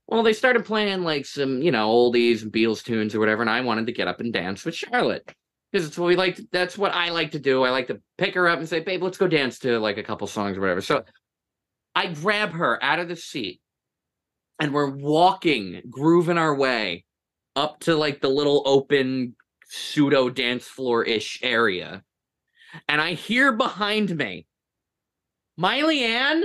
[SPEAKER 2] Well, they started playing like some, you know, oldies and Beatles tunes or whatever, and I wanted to get up and dance with Charlotte. Because it's what we like to, that's what I like to do. I like to pick her up and say, babe, let's go dance to like a couple songs or whatever. So I grab her out of the seat and we're walking, grooving our way up to like the little open pseudo dance floor ish area. And I hear behind me, Miley Ann.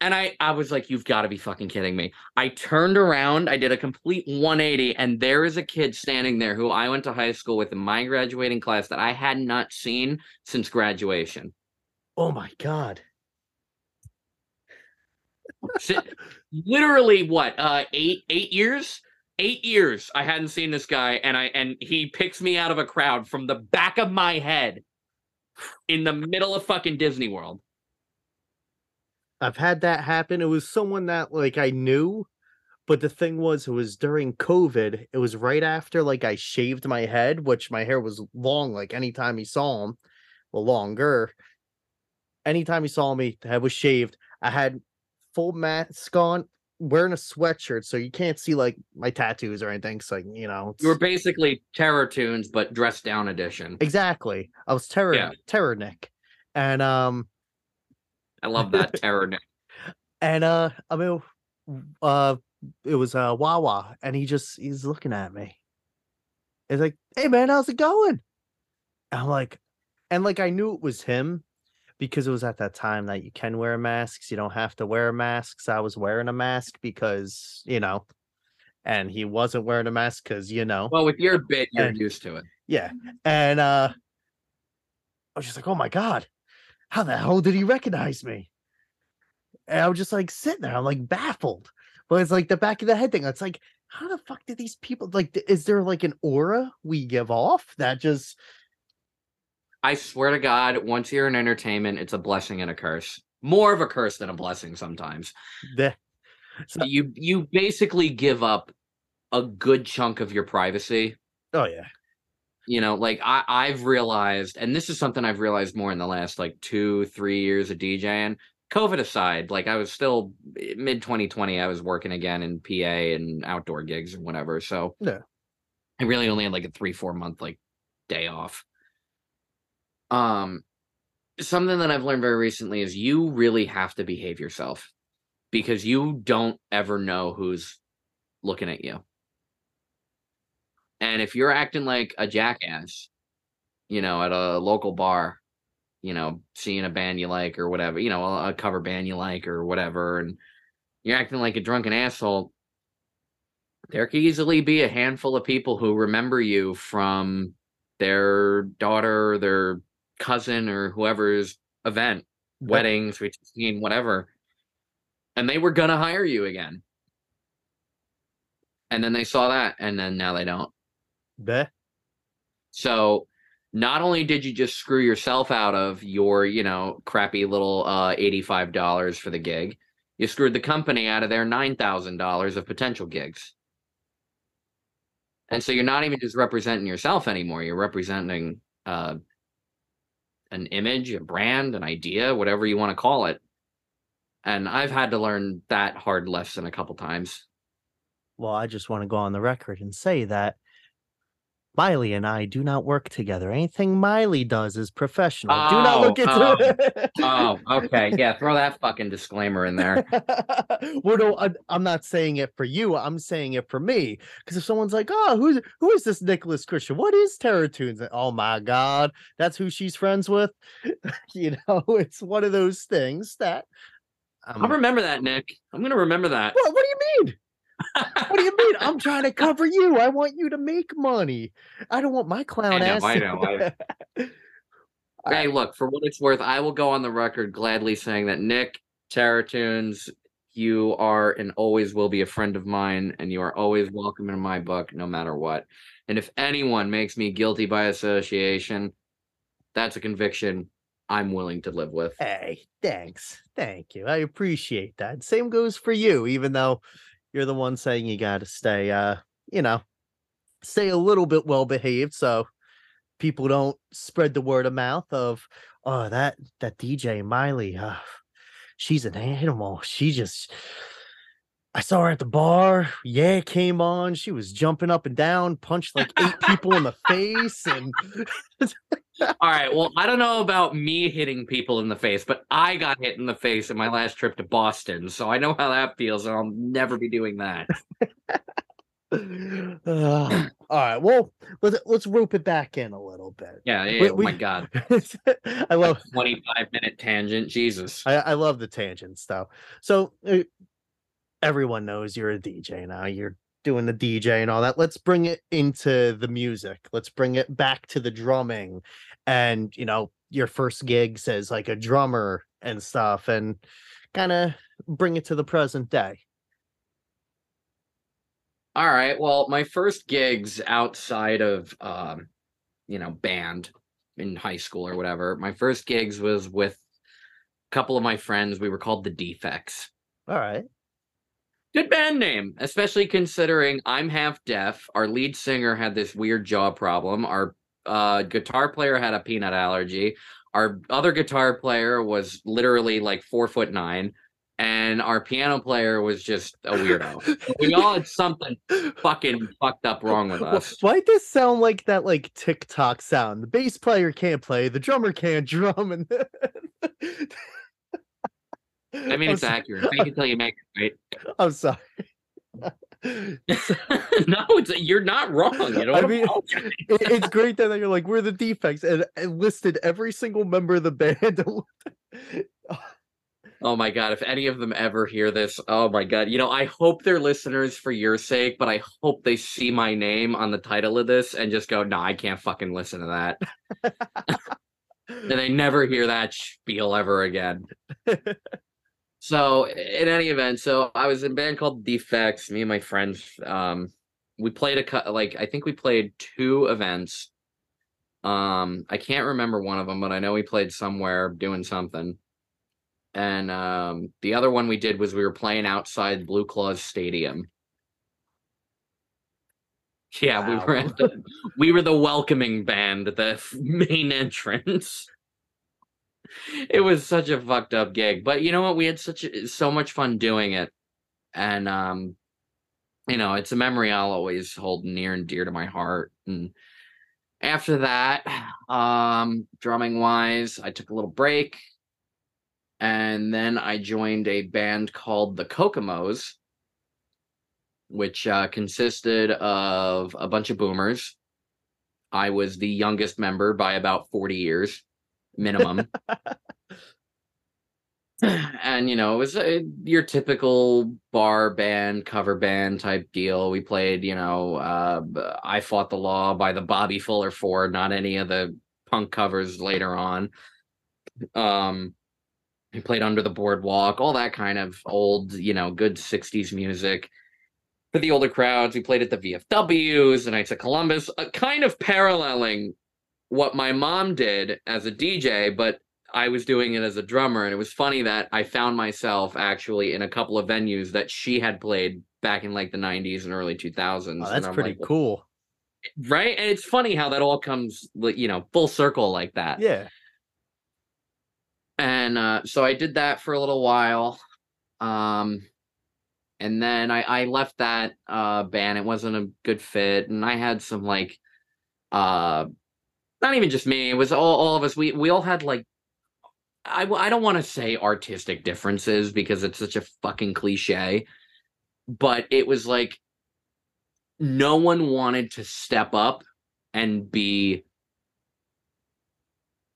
[SPEAKER 2] And I, I was like, you've got to be fucking kidding me. I turned around, I did a complete 180, and there is a kid standing there who I went to high school with in my graduating class that I had not seen since graduation.
[SPEAKER 1] Oh my god.
[SPEAKER 2] Literally what uh eight eight years eight years i hadn't seen this guy and i and he picks me out of a crowd from the back of my head in the middle of fucking disney world
[SPEAKER 1] I've had that happen. It was someone that like I knew, but the thing was it was during COVID. It was right after like I shaved my head, which my hair was long, like anytime he saw him, well, longer. Anytime he saw me, the head was shaved. I had full mask on, wearing a sweatshirt, so you can't see like my tattoos or anything. So like, you know,
[SPEAKER 2] you were basically terror tunes but dressed down edition
[SPEAKER 1] exactly. I was terror
[SPEAKER 2] Yeah.
[SPEAKER 1] terror Nick. And um
[SPEAKER 2] i love that terror Nick.
[SPEAKER 1] and uh I mean uh it was uh Wawa and he just he's looking at me. He's like, hey man, how's it going? I'm like, and like I knew it was him because it was at that time that you can wear masks, you don't have to wear masks. I was wearing a mask because, you know, and he wasn't wearing a mask because, you know,
[SPEAKER 2] well with your bit you're
[SPEAKER 1] And-
[SPEAKER 2] used to it
[SPEAKER 1] yeah. And uh I was just like, oh my God, how the hell did he recognize me? And I was just like sitting there, I'm like baffled. But it's like the back of the head thing. It's like, how the fuck did these people like is there like an aura we give off that just
[SPEAKER 2] i swear to god once you're in entertainment it's a blessing and a curse. More of a curse than a blessing sometimes.
[SPEAKER 1] The So-
[SPEAKER 2] you you basically give up a good chunk of your privacy.
[SPEAKER 1] Oh yeah.
[SPEAKER 2] you know like i i've realized and this is something i've realized more in the last like two three years of djing. Covid aside like i was still eh, mid 2020 i was working again in pa and outdoor gigs and whatever. So
[SPEAKER 1] Yeah.
[SPEAKER 2] i really only had like a three four month like day off um something that i've learned very recently is you really have to behave yourself because you don't ever know who's looking at you. And if you're acting like a jackass, you know, at a local bar, you know, seeing a band you like or whatever, you know, a, a cover band you like or whatever, and you're acting like a drunken asshole, there could easily be a handful of people who remember you from their daughter, their cousin, or whoever's event,
[SPEAKER 1] But-
[SPEAKER 2] wedding, sweet sixteen, whatever, and they were gonna hire you again. And then they saw that, and then now they don't.
[SPEAKER 1] Bleh.
[SPEAKER 2] So not only did you just screw yourself out of your, you know, crappy little uh $85 for the gig, you screwed the company out of their $9,000 of potential gigs. And so you're not even just representing yourself anymore. You're representing uh an image, a brand, an idea, whatever you want to call it. And I've had to learn that hard lesson a couple times.
[SPEAKER 1] Well, I just want to go on the record and say that Miley and I do not work together. Anything Miley does is professional. do not oh, look
[SPEAKER 2] Oh,
[SPEAKER 1] into um,
[SPEAKER 2] Oh, okay. Yeah, throw that fucking disclaimer in there.
[SPEAKER 1] well, no, I'm not saying it for you. I'm saying it for me. Because if someone's like, "Oh, who's who is this Nicholas Christian? What is Terror Tunes?" Oh my God, that's who she's friends with. you know, it's one of those things that. I'm,
[SPEAKER 2] I'll um remember that, Nick. I'm gonna remember that.
[SPEAKER 1] what? What do you mean? What do you mean? I'm trying to cover you. I want you to make money. I don't want my clown I
[SPEAKER 2] know,
[SPEAKER 1] ass.
[SPEAKER 2] I
[SPEAKER 1] to-
[SPEAKER 2] know, Hey, look, for what it's worth, I will go on the record gladly saying that Nick Terror Tunes, you are and always will be a friend of mine, and you are always welcome in my book, no matter what. And if anyone makes me guilty by association, that's a conviction I'm willing to live with.
[SPEAKER 1] Hey, thanks. Thank you. I appreciate that. Same goes for you, even though you're the one saying you got to stay, uh, you know, stay a little bit well behaved so people don't spread the word of mouth of, oh, that that DJ Miley, uh, she's an animal. She just, I saw her at the bar. Yeah, came on. She was jumping up and down, punched like eight people in the face, and
[SPEAKER 2] All right. Well, I don't know about me hitting people in the face, but I got hit in the face in my last trip to Boston. So I know how that feels, and I'll never be doing that.
[SPEAKER 1] Uh, all right. Well, let's let's rope it back in a little bit.
[SPEAKER 2] Yeah, yeah.
[SPEAKER 1] We-
[SPEAKER 2] oh
[SPEAKER 1] we-
[SPEAKER 2] my god.
[SPEAKER 1] I love
[SPEAKER 2] 25 minute tangent. Jesus.
[SPEAKER 1] I, I love the tangents though. So uh, everyone knows you're a DJ now. You're doing the DJ and all that. Let's bring it into the music. Let's bring it back to the drumming, and you know your first gig says like a drummer and stuff, and kind of bring it to the present day.
[SPEAKER 2] All right. Well, my first gigs outside of um, you know, band in high school or whatever, my first gigs was with a couple of my friends. We were called the Defects.
[SPEAKER 1] All right.
[SPEAKER 2] Good band name, especially considering I'm half deaf. Our lead singer had this weird jaw problem. Our uh, guitar player had a peanut allergy. Our other guitar player was literally like four foot nine, and our piano player was just a weirdo. we all had something fucking fucked up wrong with us.
[SPEAKER 1] Why'd this sound like that like TikTok sound? The bass player can't play, the drummer can't drum, and
[SPEAKER 2] I mean,
[SPEAKER 1] I'm
[SPEAKER 2] it's
[SPEAKER 1] so-
[SPEAKER 2] accurate. Fake it till you make it,
[SPEAKER 1] I'm sorry.
[SPEAKER 2] no, it's you're not wrong. You know,
[SPEAKER 1] I mean, it- it's great that you're like we're the defects and, and listed every single member of the band.
[SPEAKER 2] Oh my god, if any of them ever hear this, oh my god. You know, I hope they're listeners for your sake, but I hope they see my name on the title of this and just go, "No, I can't fucking listen to that." and they never hear that spiel ever again. So, in any event, so I was in a band called Defects, me and my friends um we played a cut like I think we played two events. Um I can't remember one of them, but I know we played somewhere doing something and um, the other one we did was we were playing outside BlueClaws Stadium. Yeah, we were at the, we were the welcoming band at the main entrance. It was such a fucked up gig, but you know what? We had such a, so much fun doing it, and um, you know, it's a memory I'll always hold near and dear to my heart. And after that, um, drumming wise, I took a little break and then I joined a band called the Kokomo's, which uh, consisted of a bunch of boomers. I was the youngest member by about 40 years minimum. and you know, it was uh your typical bar band, cover band type deal. We played, you know, uh, I Fought the Law by the Bobby Fuller Four, not any of the punk covers later on. Um, we played Under the Boardwalk, all that kind of old, you know, good 60s music. For the older crowds, we played at the VFWs, the Knights of Columbus, uh, kind of paralleling what my mom did as a DJ, but I was doing it as a drummer. And it was funny that I found myself actually in a couple of venues that she had played back in like the 90s and early 2000s.
[SPEAKER 1] Oh, that's pretty
[SPEAKER 2] like,
[SPEAKER 1] cool.
[SPEAKER 2] Right? And it's funny how that all comes, you know, full circle like that
[SPEAKER 1] Yeah.
[SPEAKER 2] and uh, so I did that for a little while, um, and then I, I left that uh, band. It wasn't a good fit, and I had some like, uh, not even just me. It was all, all of us. We we all had like, I I don't want to say artistic differences because it's such a fucking cliche, but it was like, no one wanted to step up and be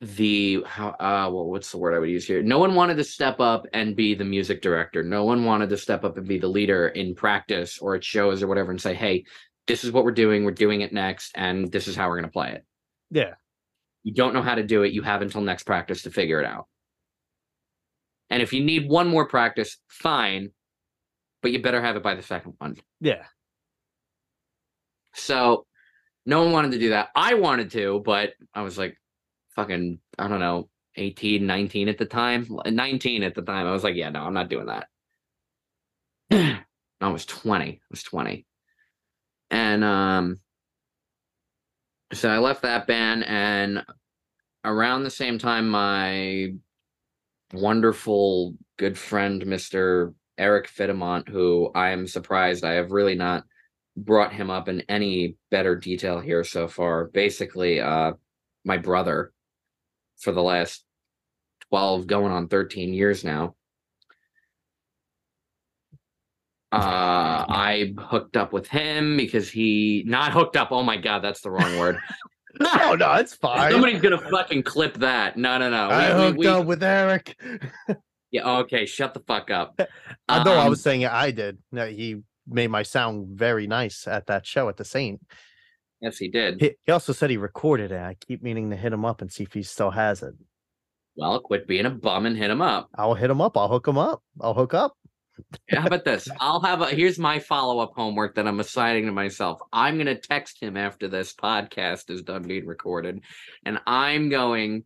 [SPEAKER 2] the how uh well what's the word I would use here? No one wanted to step up and be the music director. No one wanted to step up and be the leader in practice or at shows or whatever and say, "Hey, this is what we're doing. We're doing it next and this is how we're going to play it."
[SPEAKER 1] Yeah.
[SPEAKER 2] You don't know how to do it, you have until next practice to figure it out. And if you need one more practice, fine, but you better have it by the second one.
[SPEAKER 1] Yeah.
[SPEAKER 2] So no one wanted to do that. I wanted to, but I was like fucking, I don't know, 18, 19 at the time. 19 at the time. I was like, yeah, no, I'm not doing that. I was 20. I was 20. And um so I left that band and around the same time my wonderful good friend Mr. Eric Fittlemont, who I am surprised I have really not brought him up in any better detail here so far. Basically, uh, my brother for the last 12, going on 13 years now. Uh I hooked up with him because he not hooked up. Oh my god, that's the wrong word.
[SPEAKER 1] no, no, it's fine.
[SPEAKER 2] Somebody's gonna fucking clip that. No, no, no.
[SPEAKER 1] I
[SPEAKER 2] We- we-
[SPEAKER 1] hooked
[SPEAKER 2] we-
[SPEAKER 1] up with Eric.
[SPEAKER 2] Yeah, okay, shut the fuck up.
[SPEAKER 1] I know I
[SPEAKER 2] Um,
[SPEAKER 1] was saying it, I did. No, He made my sound very nice at that show at the Saint.
[SPEAKER 2] Yes, he did.
[SPEAKER 1] He, he also said he recorded it. I keep meaning to hit him up and see if he still has it.
[SPEAKER 2] Well, quit being a bum and hit him up.
[SPEAKER 1] I'll hit him up. I'll hook him up. I'll hook up.
[SPEAKER 2] How about this? I'll have a here's my follow-up homework that I'm assigning to myself. I'm gonna text him after this podcast is done being recorded, and I'm going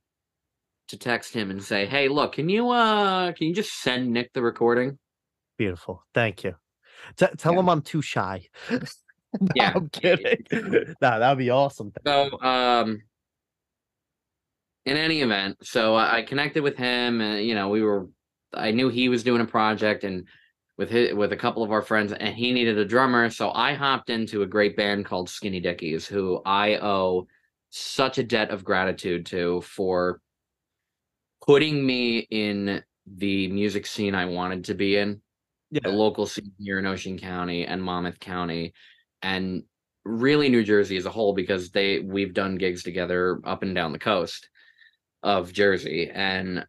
[SPEAKER 2] to text him and say, Hey, look, can you uh can you just send Nick the recording?
[SPEAKER 1] Beautiful. Thank you. T- tell
[SPEAKER 2] Yeah.
[SPEAKER 1] him I'm too shy. No,
[SPEAKER 2] Yeah.
[SPEAKER 1] I'm kidding. nah, that'd be awesome.
[SPEAKER 2] So um in any event, so I I connected with him and you know, we were I knew he was doing a project and with his, with a couple of our friends and he needed a drummer, so I hopped into a great band called Skinny Dickies who I owe such a debt of gratitude to for putting me in the music scene I wanted to be in the local scene here in Ocean County and Monmouth County and really New Jersey as a whole because they we've done gigs together up and down the coast of Jersey and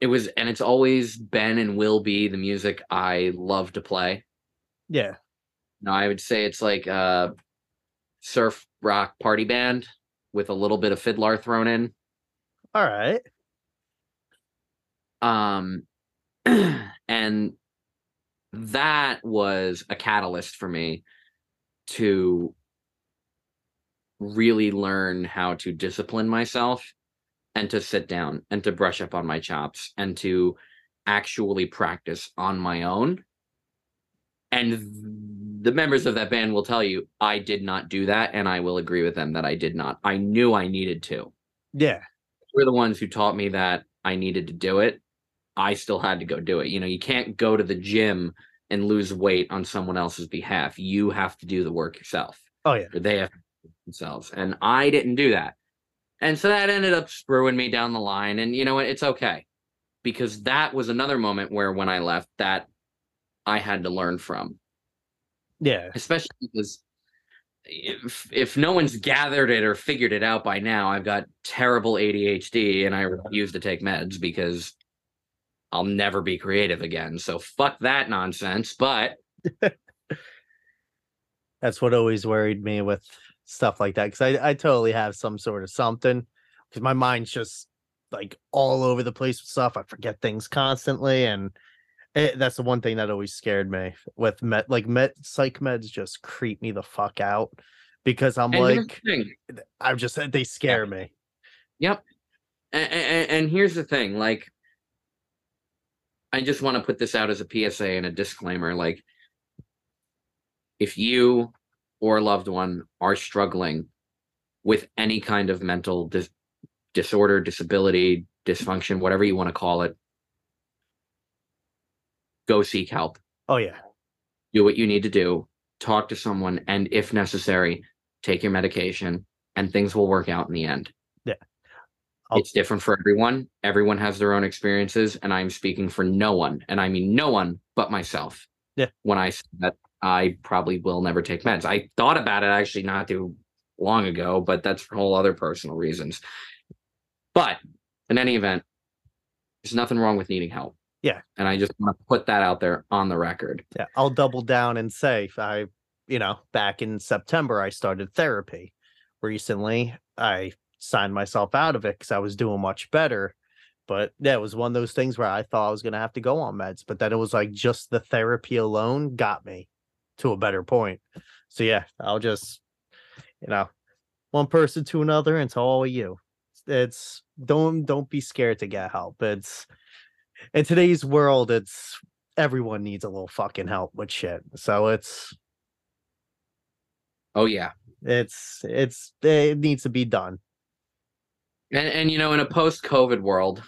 [SPEAKER 2] it was and it's always been and will be the music I love to play.
[SPEAKER 1] Yeah.
[SPEAKER 2] No, I would say it's like a surf rock party band with a little bit of fiddler thrown in.
[SPEAKER 1] All right.
[SPEAKER 2] um and that was a catalyst for me to really learn how to discipline myself and to sit down and to brush up on my chops and to actually practice on my own and the members of that band will tell you I did not do that and I will agree with them that I did not I knew I needed to
[SPEAKER 1] Yeah.
[SPEAKER 2] were the ones who taught me that I needed to do it. I still had to go do it. You know, you can't go to the gym and lose weight on someone else's behalf. You have to do the work yourself,
[SPEAKER 1] Oh yeah.
[SPEAKER 2] they have to do it themselves. And I didn't do that. And so that ended up screwing me down the line. And you know what? It's okay. Because that was another moment where when I left that I had to learn from
[SPEAKER 1] Yeah.
[SPEAKER 2] especially because if if no one's gathered it or figured it out by now, I've got terrible ADHD and I refuse to take meds because I'll never be creative again. So fuck that nonsense. But
[SPEAKER 1] That's what always worried me with stuff like that because I, I totally have some sort of something because my mind's just like all over the place with stuff. I forget things constantly, and it, that's the one thing that always scared me with met Like met psych meds just creep me the fuck out because I'm
[SPEAKER 2] and
[SPEAKER 1] like. I'm just uh, they scare me.
[SPEAKER 2] Yep. And, and, and here's the thing, like I just want to put this out as a PSA and a disclaimer like if you or a loved one are struggling with any kind of mental dis- disorder, disability, dysfunction, whatever you want to call it, go seek help.
[SPEAKER 1] Oh yeah,
[SPEAKER 2] Do what you need to do, talk to someone, and if necessary, take your medication, and things will work out in the end.
[SPEAKER 1] I'll-
[SPEAKER 2] It's different for everyone. Everyone has their own experiences, and I'm speaking for no one, and I mean no one but myself.
[SPEAKER 1] Yeah.
[SPEAKER 2] When I said that I probably will never take meds. I thought about it actually not too long ago, but that's for whole other personal reasons. But in any event, there's nothing wrong with needing help.
[SPEAKER 1] Yeah.
[SPEAKER 2] And I just want to put that out there on the record.
[SPEAKER 1] yeah. I'll double down and say I, you know, back in September I started therapy. Recently, I signed myself out of it because I was doing much better. But yeah, it was one of those things where I thought I was gonna have to go on meds, but then it was like just the therapy alone got me to a better point. So yeah, I'll just, you know, one person to another and to all of you. It's don't don't be scared to get help. It's in today's world, it's everyone needs a little fucking help with shit. So it's
[SPEAKER 2] Oh yeah.
[SPEAKER 1] it's it's it needs to be done.
[SPEAKER 2] And and you know, in a post-COVID world,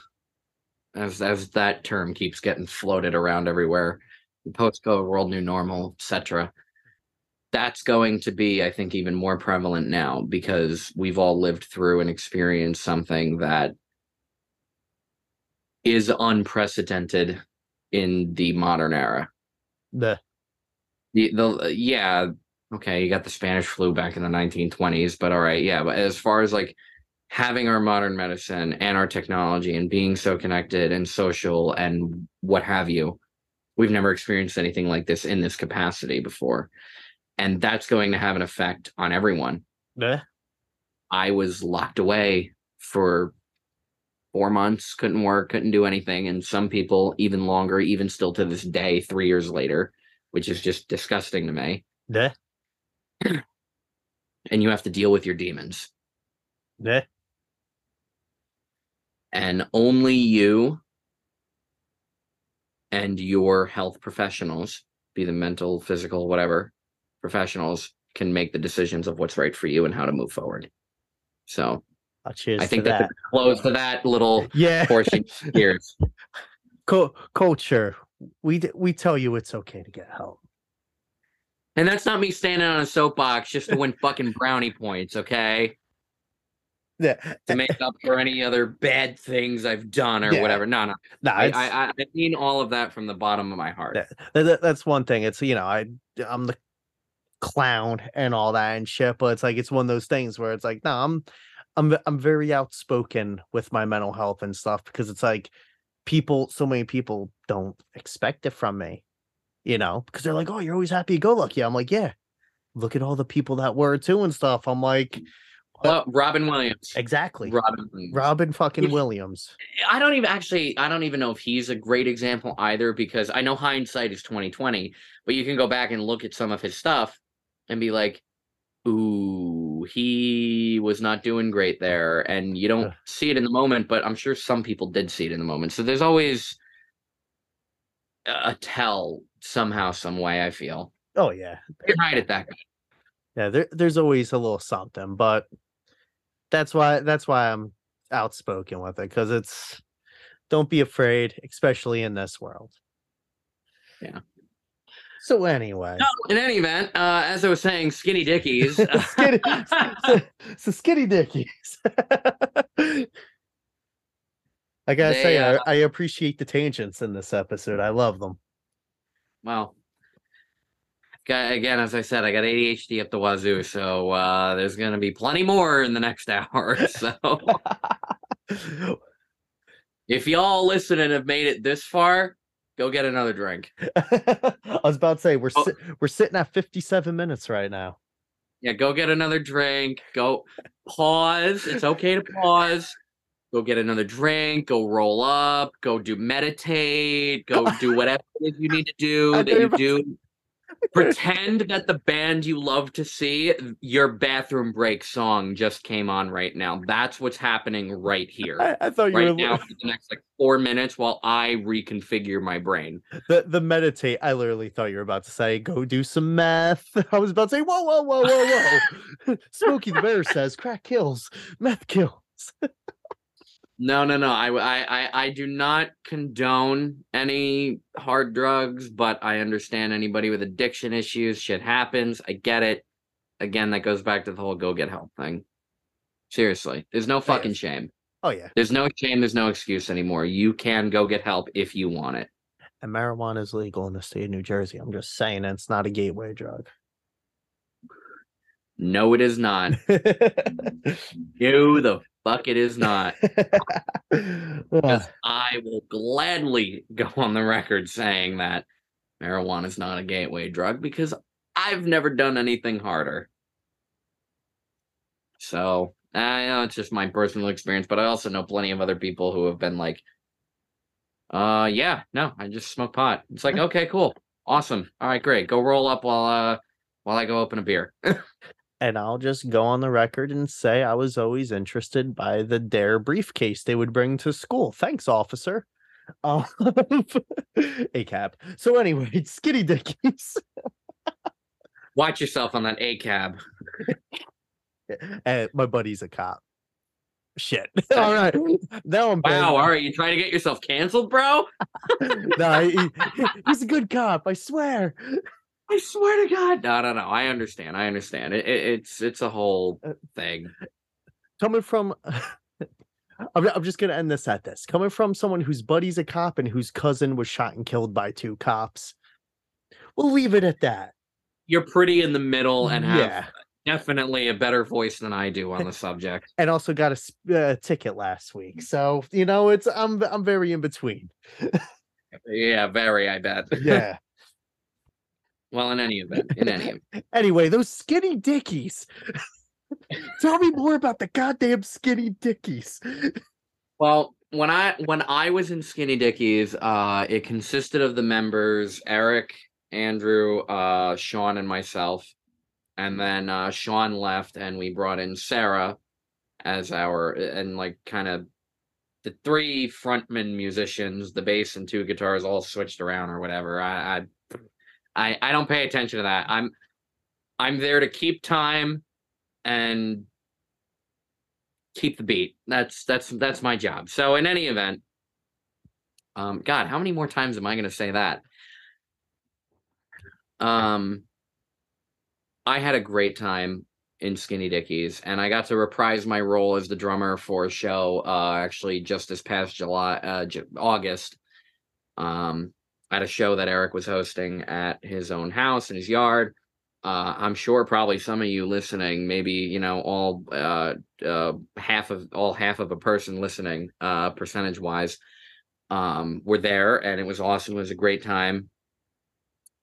[SPEAKER 2] as as that term keeps getting floated around everywhere, the post-COVID world, new normal, etc. That's going to be, I think, even more prevalent now because we've all lived through and experienced something that is unprecedented in the modern era.
[SPEAKER 1] The
[SPEAKER 2] The the yeah, okay, you got the Spanish flu back in the 1920s, but all right, yeah. But as far as like having our modern medicine and our technology and being so connected and social and what have you, we've never experienced anything like this in this capacity before. And that's going to have an effect on everyone.
[SPEAKER 1] the
[SPEAKER 2] I was locked away for four months, couldn't work, couldn't do anything. And some people, even longer, even still to this day, three years later, which is just disgusting to me.
[SPEAKER 1] the
[SPEAKER 2] And you have to deal with your demons.
[SPEAKER 1] the
[SPEAKER 2] And only you and your health professionals, be the mental, physical, whatever professionals, can make the decisions of what's right for you and how to move forward. So
[SPEAKER 1] oh, cheers
[SPEAKER 2] I think that's
[SPEAKER 1] that.
[SPEAKER 2] close to that little
[SPEAKER 1] Yeah.
[SPEAKER 2] portion here.
[SPEAKER 1] Co- culture. We d- we tell you it's okay to get help.
[SPEAKER 2] And that's not me standing on a soapbox just to win fucking brownie points, okay?
[SPEAKER 1] Yeah.
[SPEAKER 2] To make up for any other bad things I've done or
[SPEAKER 1] Yeah.
[SPEAKER 2] whatever. No, no.
[SPEAKER 1] Nah,
[SPEAKER 2] I, I, I mean all of that from the bottom of my heart.
[SPEAKER 1] Yeah. Th- th- that's one thing. It's you know, I I'm the clown and all that and shit, but it's like it's one of those things where it's like, no, I'm I'm I'm very outspoken with my mental health and stuff because it's like people so many people don't expect it from me. You know, because they're like, Oh, you're always happy go lucky. I'm like, Yeah. Look at all the people that were too and stuff. I'm like,
[SPEAKER 2] Oh, Robin Williams.
[SPEAKER 1] exactly.
[SPEAKER 2] Robin Williams.
[SPEAKER 1] Robin fucking
[SPEAKER 2] Which-
[SPEAKER 1] Williams.
[SPEAKER 2] I don't even actually I don't even know if he's a great example either because I know hindsight is 2020, but you can go back and look at some of his stuff and be like, ooh, he was not doing great there. And you don't
[SPEAKER 1] Ugh.
[SPEAKER 2] see it in the moment, but I'm sure some people did see it in the moment. So there's always a tell somehow, some way, I feel.
[SPEAKER 1] Oh yeah.
[SPEAKER 2] You're right at that.
[SPEAKER 1] Yeah, there, there's always a little something, but that's why that's why I'm outspoken with it because it's don't be afraid, especially in this world.
[SPEAKER 2] Yeah.
[SPEAKER 1] So anyway,
[SPEAKER 2] No, in any event, uh, as I was saying, Skinny Dickies.
[SPEAKER 1] skinny, so, so skinny dickies. I gotta
[SPEAKER 2] They,
[SPEAKER 1] say,
[SPEAKER 2] uh,
[SPEAKER 1] I, I appreciate the tangents in this episode. I love them.
[SPEAKER 2] Well, got, again, as I said, I got ADHD up the wazoo, so uh, there's going to be plenty more in the next hour. So if y'all listen and have made it this far, go get another drink.
[SPEAKER 1] I was about to say we're
[SPEAKER 2] Oh.
[SPEAKER 1] si- we're sitting at 57 minutes right now.
[SPEAKER 2] Yeah, go get another drink. Go pause. It's okay to pause. Go get another drink. Go roll up. Go do meditate. Go do whatever it is you need to do that you do. Pretend that the band you love to see, your bathroom break song just came on right now. That's what's happening right here.
[SPEAKER 1] I, I thought you
[SPEAKER 2] right
[SPEAKER 1] were
[SPEAKER 2] now for the next like four minutes while I reconfigure my brain.
[SPEAKER 1] the the meditate. I literally thought you were about to say go do some meth. I was about to say whoa whoa whoa whoa whoa. Smokey the Bear says crack kills, meth kills.
[SPEAKER 2] No, no, no. I, I, I, I do not condone any hard drugs, but I understand anybody with addiction issues. Shit happens. I get it. Again, that goes back to the whole go get help thing. Seriously, there's no fucking shame.
[SPEAKER 1] Oh yeah,
[SPEAKER 2] There's no shame. There's no excuse anymore. You can go get help if you want it.
[SPEAKER 1] and marijuana is legal in the state of New Jersey. I'm just saying it's not a gateway drug.
[SPEAKER 2] No, it is not. No, the fuck it is not. Because I will gladly go on the record saying that marijuana is not a gateway drug because I've never done anything harder. So I know it's just my personal experience, but I also know plenty of other people who have been like, uh yeah, no, I just smoke pot. It's like, okay, cool. Awesome. All right, great. Go roll up while uh while I go open a beer.
[SPEAKER 1] and I'll just go on the record and say I was always interested by the DARE briefcase they would bring to school. Thanks, officer. Um, a cab. So anyway, skinny dickies.
[SPEAKER 2] Watch yourself on that A cab.
[SPEAKER 1] and my buddy's a cop. Shit. All right. Now I'm
[SPEAKER 2] Wow, all right, you trying to get yourself canceled, bro?
[SPEAKER 1] no, he- he's a good cop. I swear.
[SPEAKER 2] I swear to God. No, no, no. I understand. I understand. It, it, it's it's a whole
[SPEAKER 1] Uh,
[SPEAKER 2] thing.
[SPEAKER 1] Coming from. I'm, I'm just gonna end this at this. Coming from someone whose buddy's a cop and whose cousin was shot and killed by two cops. we'll leave it at that.
[SPEAKER 2] You're pretty in the middle and have
[SPEAKER 1] Yeah.
[SPEAKER 2] definitely a better voice than I do on the subject.
[SPEAKER 1] And also got a uh, ticket last week, so you know it's I'm I'm very in between.
[SPEAKER 2] Yeah, very, I bet.
[SPEAKER 1] Yeah.
[SPEAKER 2] Well, in any event, in any event.
[SPEAKER 1] anyway, those skinny dickies. Tell me more about the goddamn skinny dickies.
[SPEAKER 2] Well, when I when I was in Skinny Dickies, uh, it consisted of the members Eric, Andrew, uh, Sean, and myself. And then uh, Sean left, and we brought in Sarah as our and like kind of the three frontman musicians, the bass and two guitars, all switched around or whatever. I I I, I don't pay attention to that. I'm I'm there to keep time and keep the beat. That's that's that's my job. So in any event, um, God, how many more times am I going to say that? Um, I had a great time in Skinny Dickies, and I got to reprise my role as the drummer for a show. Uh, actually, just this past July, uh, August, um, at a show that Eric was hosting at his own house in his yard. Uh, I'm sure probably some of you listening, maybe you know all uh, uh, half of all half of a person listening, uh, percentage wise, um, were there, and it was awesome. It was a great time,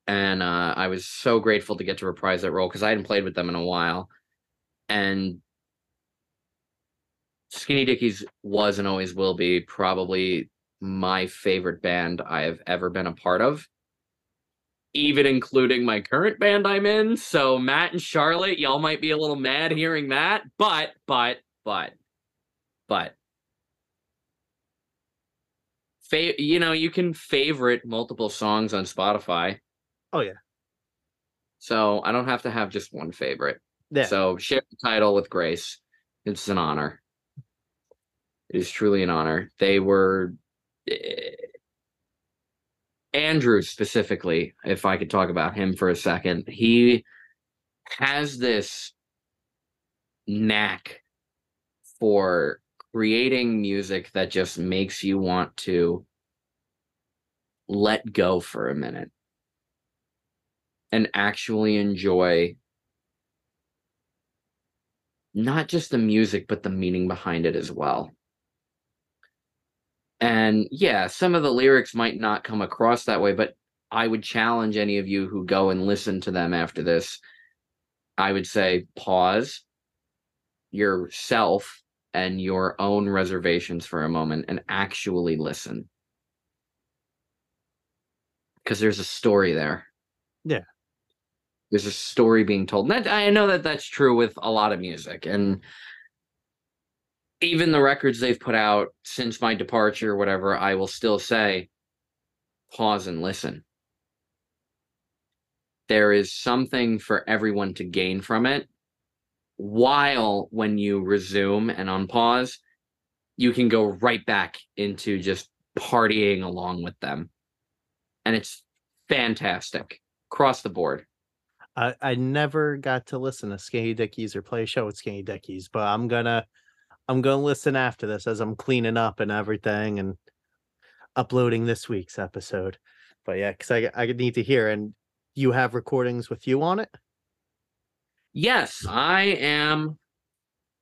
[SPEAKER 2] and uh, I was so grateful to get to reprise that role because I hadn't played with them in a while, and Skinny Dickies was and always will be probably my favorite band I have ever been a part of even including my current band I'm in. So Matt and Charlotte, y'all might be a little mad hearing that, but but but but fa- you know, you can favorite multiple songs on Spotify.
[SPEAKER 1] Oh, yeah.
[SPEAKER 2] So I don't have to have just one favorite.
[SPEAKER 1] Yeah.
[SPEAKER 2] So share the title with Grace. It's an honor. It is truly an honor. They were Eh, Andrew specifically, if I could talk about him for a second, he has this knack for creating music that just makes you want to let go for a minute and actually enjoy not just the music, but the meaning behind it as well. And yeah, some of the lyrics might not come across that way, but I would challenge any of you who go and listen to them after this. I would say pause yourself and your own reservations for a moment and actually listen. Because there's a story there.
[SPEAKER 1] Yeah.
[SPEAKER 2] There's a story being told. And that, I know that that's true with a lot of music. And even the records they've put out since my departure, whatever, I will still say pause and listen. There is something for everyone to gain from it. While when you resume and unpause, you can go right back into just partying along with them. And it's fantastic across the board.
[SPEAKER 1] I, I never got to listen to Skinny Dickies or play a show with Skinny Dickies, but I'm gonna I'm gonna listen after this as I'm cleaning up and everything and uploading this week's episode. But yeah, because I I need to hear and you have recordings with you on it.
[SPEAKER 2] Yes, I am.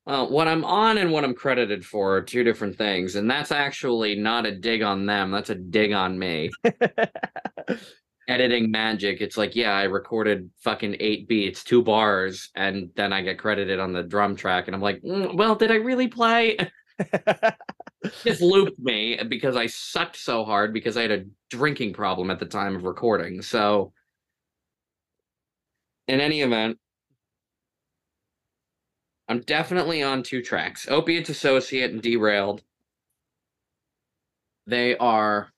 [SPEAKER 2] Well, what I'm on and what I'm credited for are two different things. And that's actually not a dig on them. That's a dig on me. Editing magic. It's like, yeah, I recorded fucking eight beats, two bars, and then I get credited on the drum track. And I'm like, "Mm, well, did I really play? Just looped me because I sucked so hard because I had a drinking problem at the time of recording. So, in any event, I'm definitely on two tracks Opiates Associate and Derailed. They are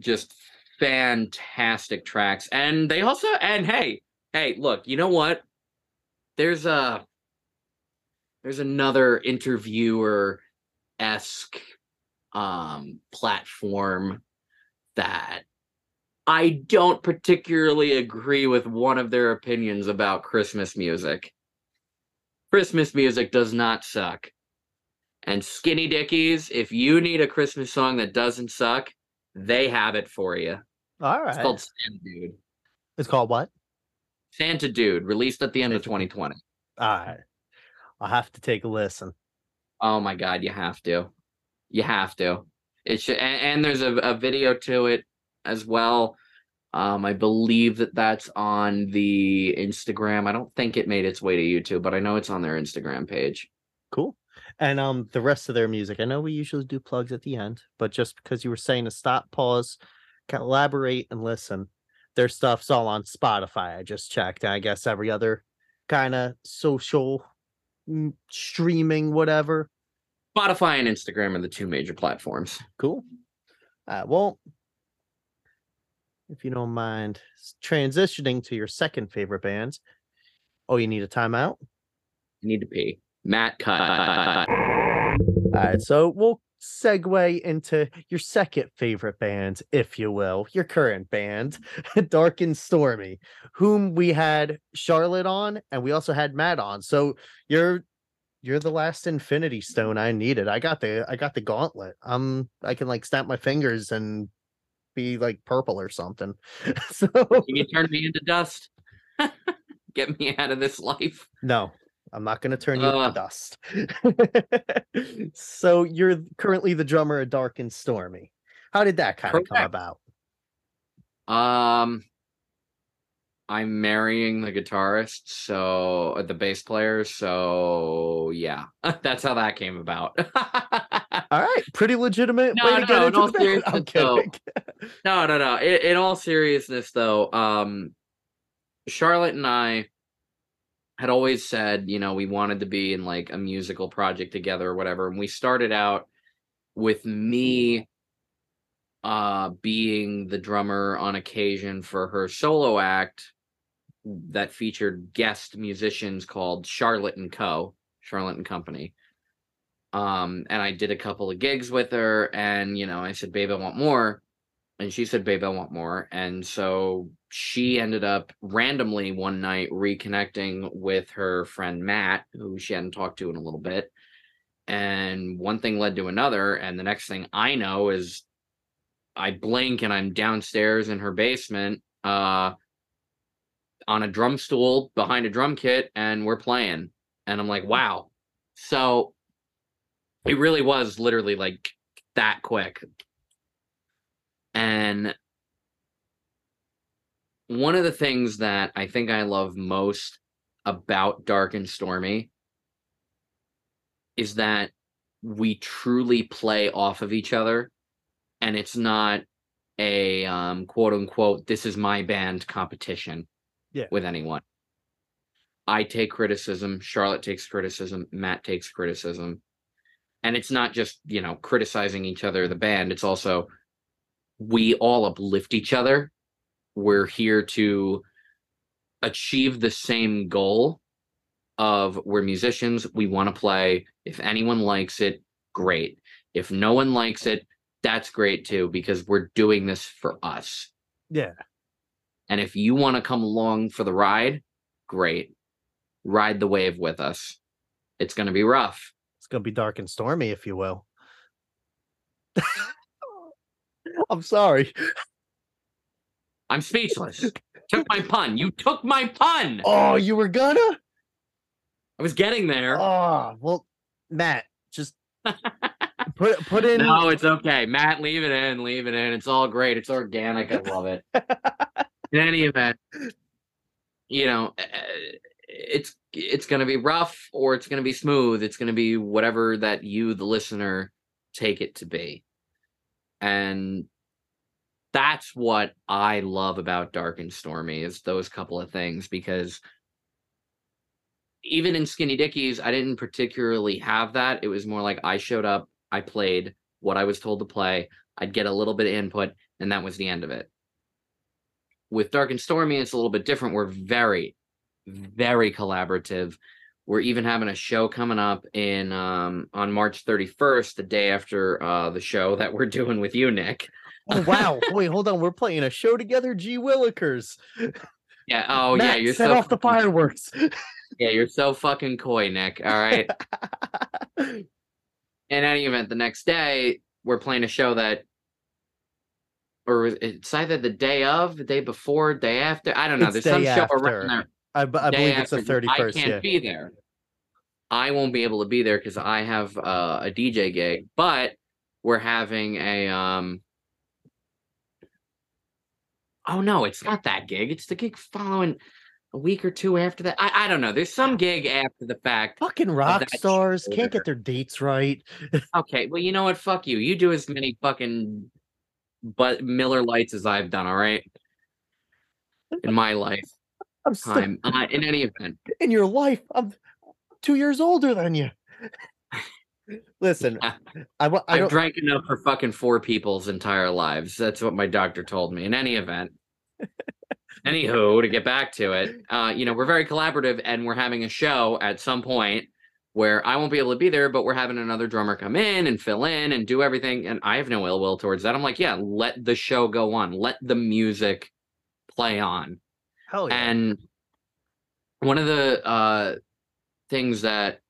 [SPEAKER 2] just fantastic tracks. And they also, and hey, hey, look, you know what? There's a, there's another interviewer esque um platform that I don't particularly agree with one of their opinions about Christmas music. Christmas music does not suck. And Skinny Dickies, if you need a Christmas song that doesn't suck, they have it for you.
[SPEAKER 1] All
[SPEAKER 2] It's called Sand Dude.
[SPEAKER 1] It's called what?
[SPEAKER 2] Santa Dude, released at the end of 2020.
[SPEAKER 1] All right. I'll have to take a listen.
[SPEAKER 2] Oh my god, you have to. You have to. It should, and, and there's a, a video to it as well. Um, I believe that that's on the Instagram. I don't think it made its way to YouTube, but I know it's on their Instagram page.
[SPEAKER 1] Cool. And um the rest of their music. I know we usually do plugs at the end, but just because you were saying to stop, pause, collaborate, and listen, their stuff's all on Spotify. I just checked. I guess every other kind of social mm, streaming, whatever.
[SPEAKER 2] Spotify and Instagram are the two major platforms.
[SPEAKER 1] Cool. Uh, well, if you don't mind transitioning to your second favorite band. Oh, you need a timeout?
[SPEAKER 2] You need to pee. Matt, cut.
[SPEAKER 1] All right, so we'll segue into your second favorite band, if you will, your current band, Dark and Stormy, whom we had Charlotte on, and we also had Matt on. So you're you're the last Infinity Stone I needed. I got the I got the gauntlet. Um, I can like snap my fingers and be like purple or something. so
[SPEAKER 2] Can you turn me into dust? Get me out of this life.
[SPEAKER 1] No, I'm not going to turn you
[SPEAKER 2] Ugh.
[SPEAKER 1] into dust. so you're currently the drummer of Dark and Stormy. How did that kind of come about?
[SPEAKER 2] Um, I'm marrying the guitarist, so uh, the bass player. So yeah, that's how that came about.
[SPEAKER 1] All right, pretty legitimate
[SPEAKER 2] No,
[SPEAKER 1] way to
[SPEAKER 2] no,
[SPEAKER 1] get
[SPEAKER 2] in
[SPEAKER 1] into
[SPEAKER 2] all
[SPEAKER 1] the. I'm
[SPEAKER 2] though, no, no, no. In, in all seriousness, though, um, Charlotte and I had always said, you know, we wanted to be in like a musical project together or whatever, and we started out with me uh being the drummer on occasion for her solo act that featured guest musicians called Charlotte and Co. Charlotte and Company. Um, and I did a couple of gigs with her, and you know, I said, "Babe, I want more," and she said, "Babe, I want more." And so she ended up randomly one night reconnecting with her friend Matt, who she hadn't talked to in a little bit. And one thing led to another, and the next thing I know is I blink and I'm downstairs in her basement, uh, on a drum stool behind a drum kit, and we're playing. And I'm like, wow. So it really was literally like that quick. And one of the things that I think I love most about Dark and Stormy is that we truly play off of each other. And it's not a um, quote unquote this is my band competition
[SPEAKER 1] Yeah.
[SPEAKER 2] with anyone. I take criticism charlotte takes criticism matt takes criticism. And it's not just you know criticizing each other the band it's also we all uplift each other. We're here to achieve the same goal of we're musicians we want to play. If anyone likes it great. If no one likes it that's great too because we're doing this for us.
[SPEAKER 1] Yeah.
[SPEAKER 2] and if you want to come along for the ride great. Ride the wave with us. It's going to be rough.
[SPEAKER 1] It's gonna be dark and stormy, if you will. I'm sorry.
[SPEAKER 2] i'm speechless. Took my pun. You took my pun!
[SPEAKER 1] Oh, you were gonna?
[SPEAKER 2] i was getting there.
[SPEAKER 1] Oh, well, Matt, just put put in.
[SPEAKER 2] no it's okay. Matt leave it in leave it in. It's all great. It's organic. I love it. In any event you know uh, it's it's going to be rough or it's going to be smooth. It's going to be whatever that you the listener take it to be and that's what i love about dark and stormy is those couple of things because even in skinny dickies i didn't particularly have that. It was more like i showed up i played what i was told to play i'd get a little bit of input and that was the end of it. With dark and stormy it's a little bit different. We're very very collaborative we're even having a show coming up in um on march 31st the day after uh the show that we're doing with you nick
[SPEAKER 1] Oh wow! Wait, hold on. We're playing a show together. G Willikers.
[SPEAKER 2] yeah oh yeah you're
[SPEAKER 1] set
[SPEAKER 2] so
[SPEAKER 1] off the fireworks.
[SPEAKER 2] yeah you're so fucking coy nick all right in any event the next day we're playing a show that or it's either the day of, the day before, day after. I don't know.
[SPEAKER 1] It's
[SPEAKER 2] There's some show
[SPEAKER 1] after.
[SPEAKER 2] around there.
[SPEAKER 1] I, b- I believe it's the 31st.
[SPEAKER 2] I can't
[SPEAKER 1] Yeah.
[SPEAKER 2] be there. I won't be able to be there because I have uh, a DJ gig, but we're having a um. Oh no, it's not that gig. It's the gig following a week or two after that. I, I don't know. There's some gig after the fact.
[SPEAKER 1] Fucking rock stars can't get their dates right.
[SPEAKER 2] Okay, well, you know what? Fuck you. You do as many fucking but Miller Lites as I've done. All right, in my life
[SPEAKER 1] I'm still,
[SPEAKER 2] time. Uh, in any event,
[SPEAKER 1] in your life. I'm two years older than you. Listen, I, wa- I
[SPEAKER 2] I've drank enough for fucking four people's entire lives. That's what my doctor told me. In any event. Anywho, to get back to it, uh, you know, we're very collaborative and we're having a show at some point where I won't be able to be there, but we're having another drummer come in and fill in and do everything. And I have no ill will towards that. I'm like, yeah, let the show go on. Let the music play on.
[SPEAKER 1] Hell yeah.
[SPEAKER 2] And one of the uh, things that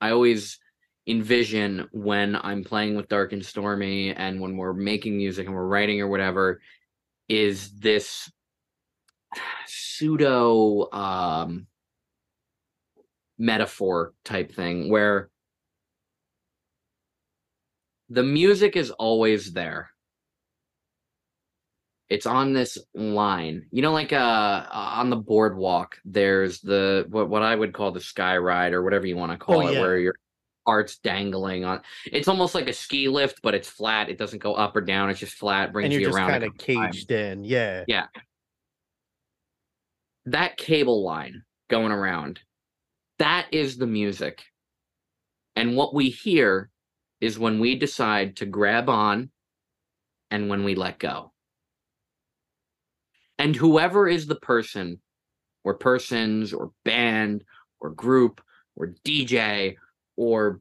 [SPEAKER 2] I always envision when I'm playing with Dark and Stormy and when we're making music and we're writing or whatever is this pseudo um, metaphor type thing where the music is always there it's on this line you know like uh on the boardwalk there's the what, what i would call the sky ride or whatever you want to call
[SPEAKER 1] Oh,
[SPEAKER 2] it
[SPEAKER 1] yeah.
[SPEAKER 2] where your art's dangling on it's almost like a ski lift but it's flat it doesn't go up or down it's just flat brings
[SPEAKER 1] and you're
[SPEAKER 2] you
[SPEAKER 1] just
[SPEAKER 2] around
[SPEAKER 1] kind of caged in. Yeah. Yeah.
[SPEAKER 2] That cable line going around that is the music and what we hear is when we decide to grab on and when we let go and whoever is the person or persons or band or group or dj or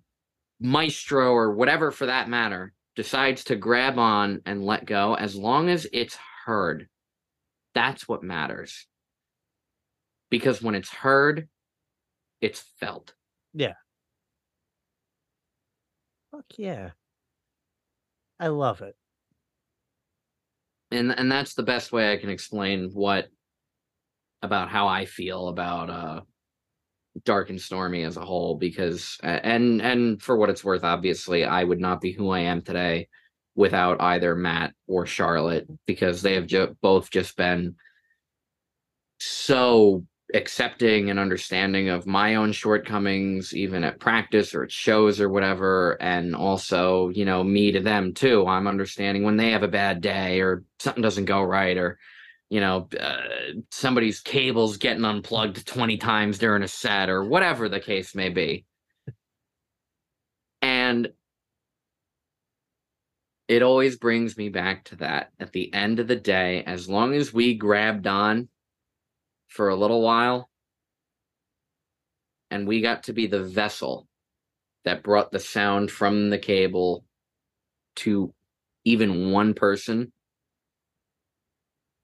[SPEAKER 2] maestro or whatever for that matter decides to grab on and let go as long as it's heard that's what matters because when it's heard it's felt Yeah.
[SPEAKER 1] Fuck yeah. I love it.
[SPEAKER 2] And and that's the best way i can explain what about how i feel about uh dark and stormy as a whole because and and for what it's worth obviously i would not be who i am today without either matt or charlotte because they have ju- both just been so accepting and understanding of my own shortcomings even at practice or at shows or whatever and also you know me to them too. I'm understanding when they have a bad day or something doesn't go right or you know uh, somebody's cables getting unplugged 20 times during a set or whatever the case may be. And it always brings me back to that. At the end of the day as long as we grabbed on for a little while and we got to be the vessel that brought the sound from the cable to even one person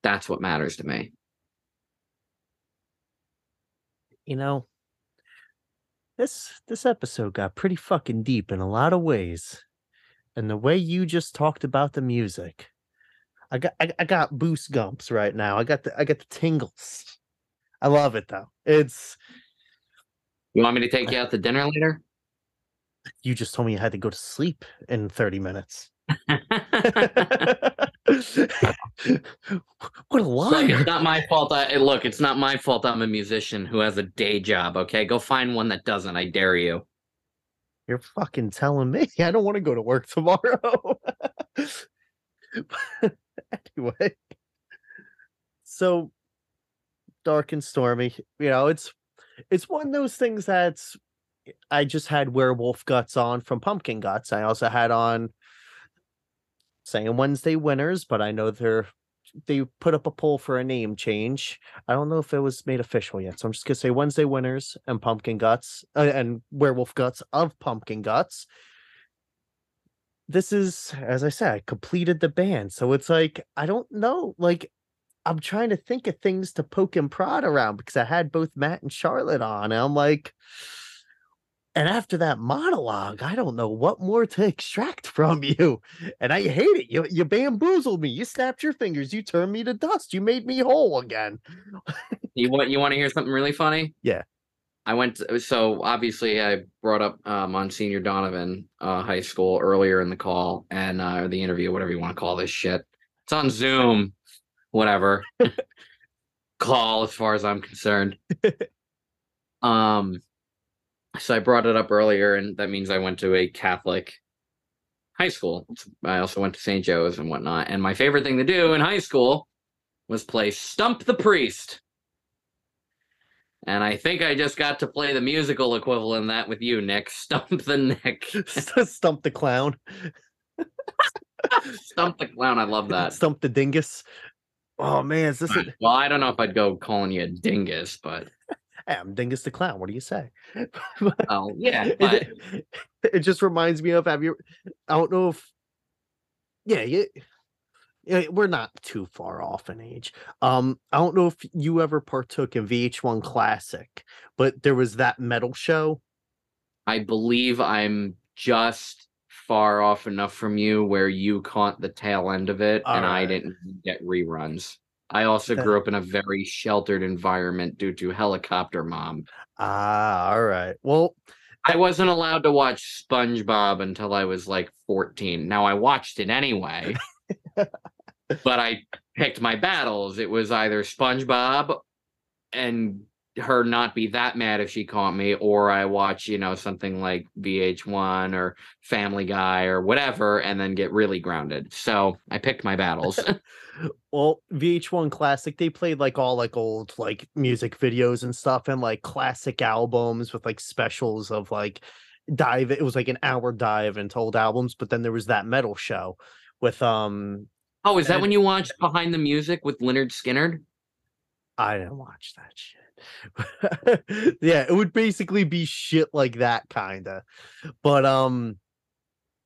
[SPEAKER 2] that's what matters to me
[SPEAKER 1] You know, this this episode got pretty fucking deep in a lot of ways. And the way you just talked about the music, I got I, I got boost gumps right now. I got the I got the tingles. I love it though. It's
[SPEAKER 2] you want me to take you out to dinner later
[SPEAKER 1] you just told me you had to go to sleep in 30 minutes. what a
[SPEAKER 2] Look,
[SPEAKER 1] liar.
[SPEAKER 2] it's not my fault. I, eh, look, it's not my fault. I'm a musician who has a day job. Okay, go find one that doesn't. I dare you.
[SPEAKER 1] You're fucking telling me I don't want to go to work tomorrow. anyway, so dark and stormy. You know, it's it's one of those things that's I just had werewolf guts on from pumpkin guts. I also had on saying Wednesday winners, but I know they're they put up a poll for a name change. I don't know if it was made official yet, so I'm just gonna say Wednesday winners and pumpkin guts uh, and werewolf guts of pumpkin guts. This is, as I said, I completed the band, so it's like I don't know, like I'm trying to think of things to poke and prod around because I had both Matt and Charlotte on, and I'm like, And after that monologue, I don't know what more to extract from you. And I hate it. You you bamboozled me. You snapped your fingers. You turned me to dust. You made me whole again.
[SPEAKER 2] You want you want to hear something really funny?
[SPEAKER 1] Yeah.
[SPEAKER 2] I went to, so obviously I brought up uh, Monsignor Donovan uh, High School earlier in the call and uh, or the interview, whatever you want to call this shit. It's on Zoom, whatever. call as far as I'm concerned. um, so I brought it up earlier, and that means I went to a Catholic high school. I also went to St. Joe's and whatnot. And my favorite thing to do in high school was play Stump the Priest. And I think I just got to play the musical equivalent of that with you, Nick. Stump the Nick.
[SPEAKER 1] Stump the clown.
[SPEAKER 2] Stump the clown. I love that.
[SPEAKER 1] Stump the dingus. Oh man, is this? A...
[SPEAKER 2] Well, I don't know if I'd go calling you a dingus, but
[SPEAKER 1] hey, I'm Dingus the clown. What do you say?
[SPEAKER 2] oh yeah, but...
[SPEAKER 1] it, it, just reminds me of. Have you? I don't know if. Yeah, you, yeah, we're not too far off in age. Um, I don't know if you ever partook in VH1 Classic, but there was that metal show.
[SPEAKER 2] I believe I'm just far off enough from you where you caught the tail end of it All and right. I didn't get reruns. I also that... grew up in a very sheltered environment due to helicopter mom.
[SPEAKER 1] Ah, all right. Well,
[SPEAKER 2] I wasn't allowed to watch SpongeBob until I was like 14. Now I watched it anyway. but I picked my battles. It was either SpongeBob and her not be that mad if she caught me, or I watch, you know, something like VH1 or Family Guy or whatever, and then get really grounded. So I picked my battles.
[SPEAKER 1] well, VH1 Classic, they played like all like old like music videos and stuff, and like classic albums with like specials of like dive. It was like an hour dive into old albums, but then there was that metal show with um.
[SPEAKER 2] Oh, is that and, when you watched Behind the Music with Lynyrd Skynyrd?
[SPEAKER 1] I didn't watch that shit. yeah, it would basically be shit like that kind of. But um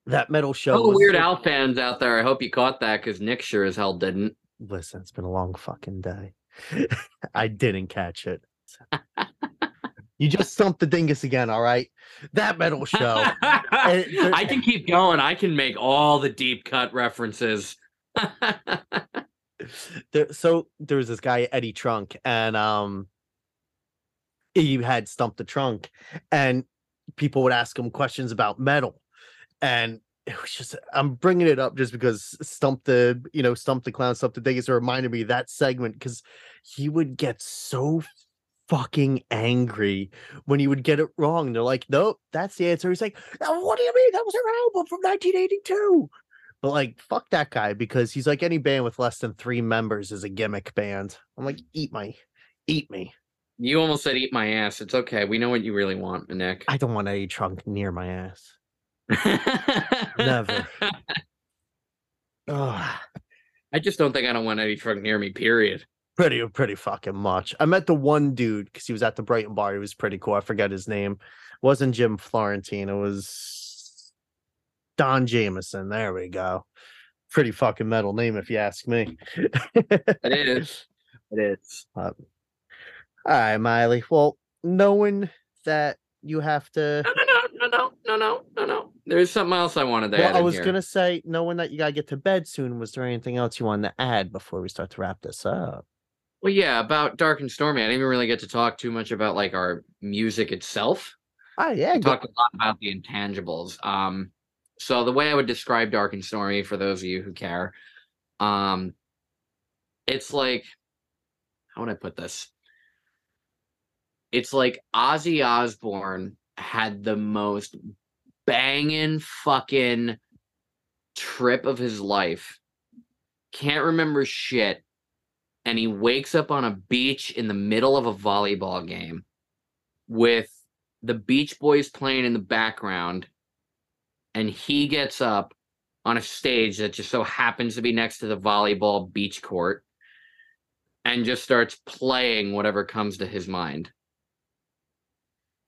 [SPEAKER 1] that metal show.
[SPEAKER 2] Oh, Weird Al fans out there, I hope you caught that because Nick sure as hell didn't.
[SPEAKER 1] Listen, it's been a long fucking day. I didn't catch it. you just stumped the dingus again, all right? That metal show.
[SPEAKER 2] I can keep going. I can make all the deep cut references.
[SPEAKER 1] there, so there was this guy Eddie Trunk, and um, he had stumped the trunk and people would ask him questions about metal. And it was just i'm bringing it up just because stump the you know stump the clown stump the dingus reminded me that segment because he would get so fucking angry when he would get it wrong. They're like nope that's the answer. He's like oh, what do you mean? That was her album from 1982 but like fuck that guy because he's like any band with less than three members is a gimmick band. I'm like eat my eat me
[SPEAKER 2] you almost said eat my ass. It's okay. We know what you really want, Nick.
[SPEAKER 1] I don't want a trunk near my ass. Never.
[SPEAKER 2] Ugh. I just don't think I don't want any trunk near me, period.
[SPEAKER 1] Pretty, pretty fucking much. I met the one dude because he was at the Brighton bar. He was pretty cool. I forget his name. It wasn't Jim Florentine. It was Don Jamieson. There we go. Pretty fucking metal name, if you ask me.
[SPEAKER 2] it is. It is.
[SPEAKER 1] Uh, all right, Miley. Well, knowing that you have to.
[SPEAKER 2] No, no, no, no, no, no, no, no. There's something else I wanted to
[SPEAKER 1] well,
[SPEAKER 2] add.
[SPEAKER 1] I was gonna say, knowing that you gotta get to bed soon, was there anything else you wanted to add before we start to wrap this up?
[SPEAKER 2] Well, yeah, about Dark and Stormy. I didn't even really get to talk too much about like our music itself.
[SPEAKER 1] Oh yeah,
[SPEAKER 2] we talked a lot about the intangibles. Um, so the way I would describe Dark and Stormy for those of you who care, um, it's like how would I put this? It's like Ozzy Osbourne had the most banging fucking trip of his life. Can't remember shit. And he wakes up on a beach in the middle of a volleyball game with the Beach Boys playing in the background. And he gets up on a stage that just so happens to be next to the volleyball beach court and just starts playing whatever comes to his mind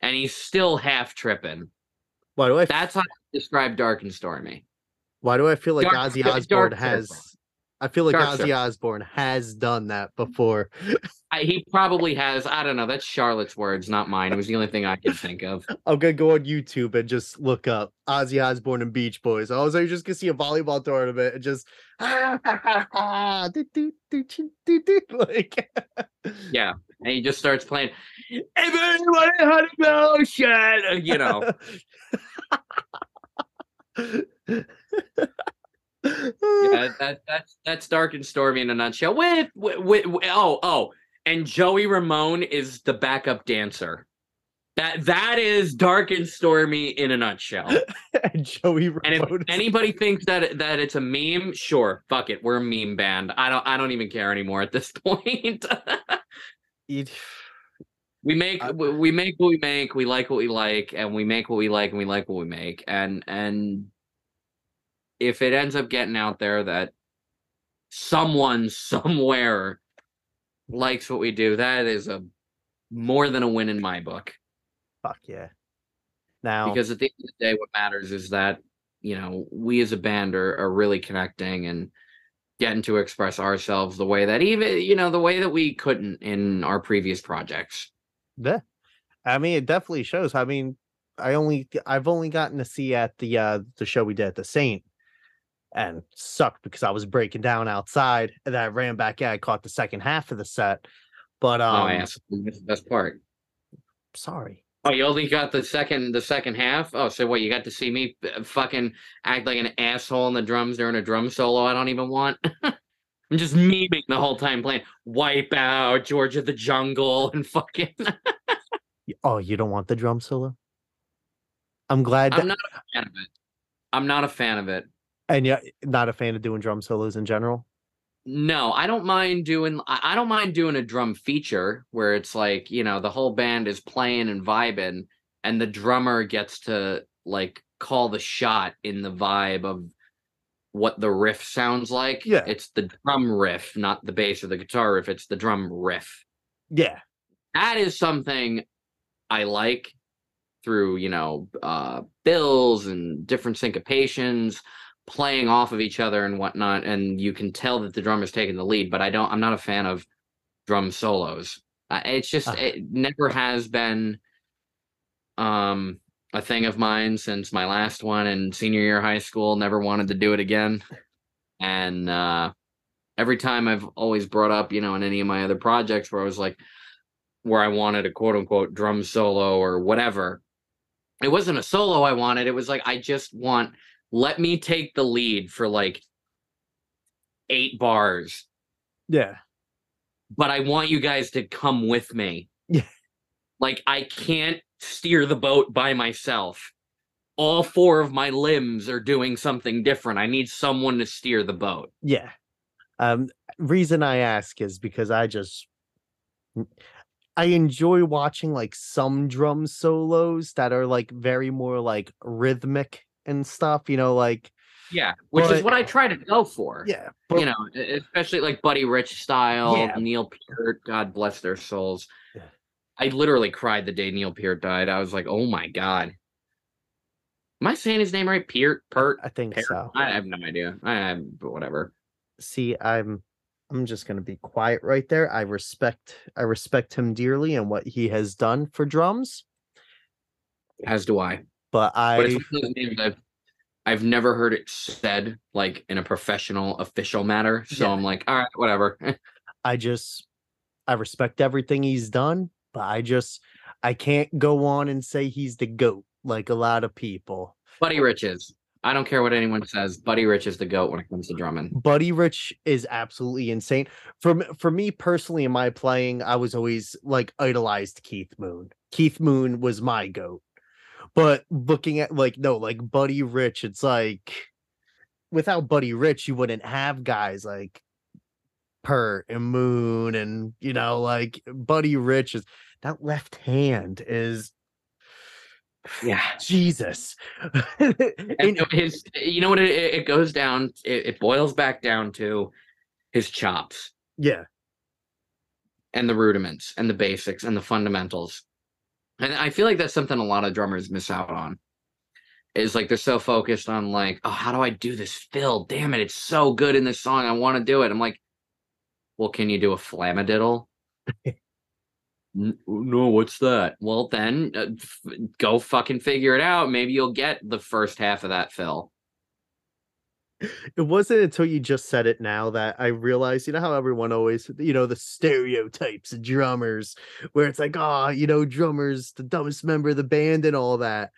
[SPEAKER 2] and he's still half tripping.
[SPEAKER 1] Why do I?
[SPEAKER 2] That's how I describe Dark and Stormy.
[SPEAKER 1] Why do I feel like dark, Ozzy Osbourne has? I feel like
[SPEAKER 2] Shark
[SPEAKER 1] Ozzy Osbourne has done that before.
[SPEAKER 2] I, he probably has. I don't know. That's Charlotte's words, not mine. It was the only thing I could think of.
[SPEAKER 1] I'm gonna go on YouTube and just look up Ozzy Osbourne and Beach Boys. I was like, you're just gonna see a volleyball tournament and just like
[SPEAKER 2] Yeah, and he just starts playing. A motion, uh, you know. yeah, that that's that's dark and stormy in a nutshell. With, with, with, with oh oh, and Joey Ramone is the backup dancer. That that is dark and stormy in a nutshell.
[SPEAKER 1] and Joey
[SPEAKER 2] And if
[SPEAKER 1] Ramone
[SPEAKER 2] anybody thinks that that it's a meme, sure, fuck it, we're a meme band. I don't I don't even care anymore at this point. We make we make what we make, we like what we like, and we make what we like and we like what we make. And and if it ends up getting out there that someone somewhere likes what we do, that is a more than a win in my book.
[SPEAKER 1] fuck yeah. Now
[SPEAKER 2] because at the end of the day what matters is that you know we as a band are, are really connecting and getting to express ourselves the way that even you know the way that we couldn't in our previous projects
[SPEAKER 1] Yeah. I mean, it definitely shows. I mean, I only I've only gotten to see at the uh the show we did at the Saint and sucked because I was breaking down outside and I ran back in. I caught the second half of the set. But um
[SPEAKER 2] oh yes that's the best part
[SPEAKER 1] sorry.
[SPEAKER 2] Oh you only got the second the second half oh so what you got to see me uh, fucking act like an asshole on the drums during a drum solo i don't even want i'm just memeing the whole time playing wipe out george of the jungle and fucking
[SPEAKER 1] Oh, you don't want the drum solo? I'm glad that
[SPEAKER 2] i'm not a fan of it i'm not a fan of it
[SPEAKER 1] and yeah, not a fan of doing drum solos in general.
[SPEAKER 2] No, I don't mind doing I don't mind doing a drum feature where it's like, you know, the whole band is playing and vibing and the drummer gets to like call the shot in the vibe of what the riff sounds like.
[SPEAKER 1] Yeah.
[SPEAKER 2] It's the drum riff, not the bass or the guitar riff, it's the drum riff.
[SPEAKER 1] Yeah.
[SPEAKER 2] That is something I like through, you know, uh bills and different syncopations playing off of each other and whatnot and you can tell that the drummer's taking the lead but i don't i'm not a fan of drum solos uh, it's just
[SPEAKER 1] Ah.
[SPEAKER 2] it never has been um a thing of mine since my last one in senior year high school never wanted to do it again and uh every time i've always brought up you know in any of my other projects where i was like where i wanted a quote unquote drum solo or whatever it wasn't a solo i wanted it was like i just want let me take the lead for like eight bars,
[SPEAKER 1] Yeah.
[SPEAKER 2] but I want you guys to come with me.
[SPEAKER 1] Yeah.
[SPEAKER 2] Like I can't steer the boat by myself. All four of my limbs are doing something different. I need someone to steer the boat.
[SPEAKER 1] Yeah. Um reason I ask is because I just I enjoy watching like some drum solos that are like very more like rhythmic and stuff, you know, like
[SPEAKER 2] Yeah, which is what I try to go for.
[SPEAKER 1] yeah, but
[SPEAKER 2] you know, especially like Buddy Rich style,
[SPEAKER 1] Yeah.
[SPEAKER 2] Neil Peart, God bless their souls.
[SPEAKER 1] Yeah.
[SPEAKER 2] I literally cried the day Neil Peart died. I was like, oh my God. Am I saying his name right? Peart? Pert?
[SPEAKER 1] I think
[SPEAKER 2] Peart?
[SPEAKER 1] so.
[SPEAKER 2] I have no idea. I have, but whatever.
[SPEAKER 1] See, I'm I'm just gonna be quiet right there. I respect I respect him dearly and what he has done for drums,
[SPEAKER 2] As do I.
[SPEAKER 1] but
[SPEAKER 2] But
[SPEAKER 1] I
[SPEAKER 2] it's one of those names I've, I've never heard it said like in a professional, official matter. So
[SPEAKER 1] Yeah.
[SPEAKER 2] I'm like, all right, whatever.
[SPEAKER 1] I just I respect everything he's done, but I just I can't go on and say he's the goat like a lot of people.
[SPEAKER 2] Buddy Rich is. I don't care what anyone says. Buddy Rich is the goat when it comes to drumming.
[SPEAKER 1] Buddy Rich is absolutely insane. For for me personally in my playing, I was always like idolized Keith Moon. Keith Moon was my goat. But looking at like no, like Buddy Rich, it's like without Buddy Rich, you wouldn't have guys like Pert and Moon and you know, like Buddy Rich is that left hand is
[SPEAKER 2] Yeah.
[SPEAKER 1] Jesus.
[SPEAKER 2] And
[SPEAKER 1] And-
[SPEAKER 2] his, you know what it, it goes down, it, it boils back down to his chops
[SPEAKER 1] yeah,
[SPEAKER 2] and the rudiments and the basics and the fundamentals. And I feel like that's something a lot of drummers miss out on. is like they're so focused on like, oh, how do I do this fill? Damn it, it's so good in this song. I want to do it. I'm like, well, can you do a flamadiddle? no, what's that? Well, then uh, f- go fucking figure it out. Maybe you'll get the first half of that fill.
[SPEAKER 1] It wasn't until you just said it now that I realized, you know, how everyone always, you know, the stereotypes of drummers, where it's like, oh, you know, drummers, the dumbest member of the band and all that.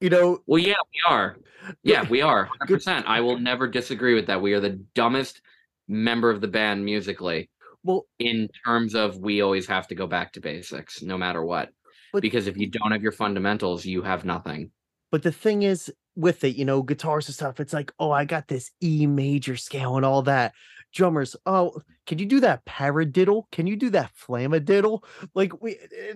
[SPEAKER 1] You know,
[SPEAKER 2] well, yeah, we are. Yeah, we are. 100%. I will never disagree with that. We are the dumbest member of the band musically.
[SPEAKER 1] Well,
[SPEAKER 2] in terms of we always have to go back to basics no matter what. But, because if you don't have your fundamentals, you have nothing.
[SPEAKER 1] But the thing is, with it, you know, guitars and stuff, it's like, oh, I got this E major scale and all that. Drummers, oh, can you do that paradiddle? Can you do that flamadiddle? Like we eh,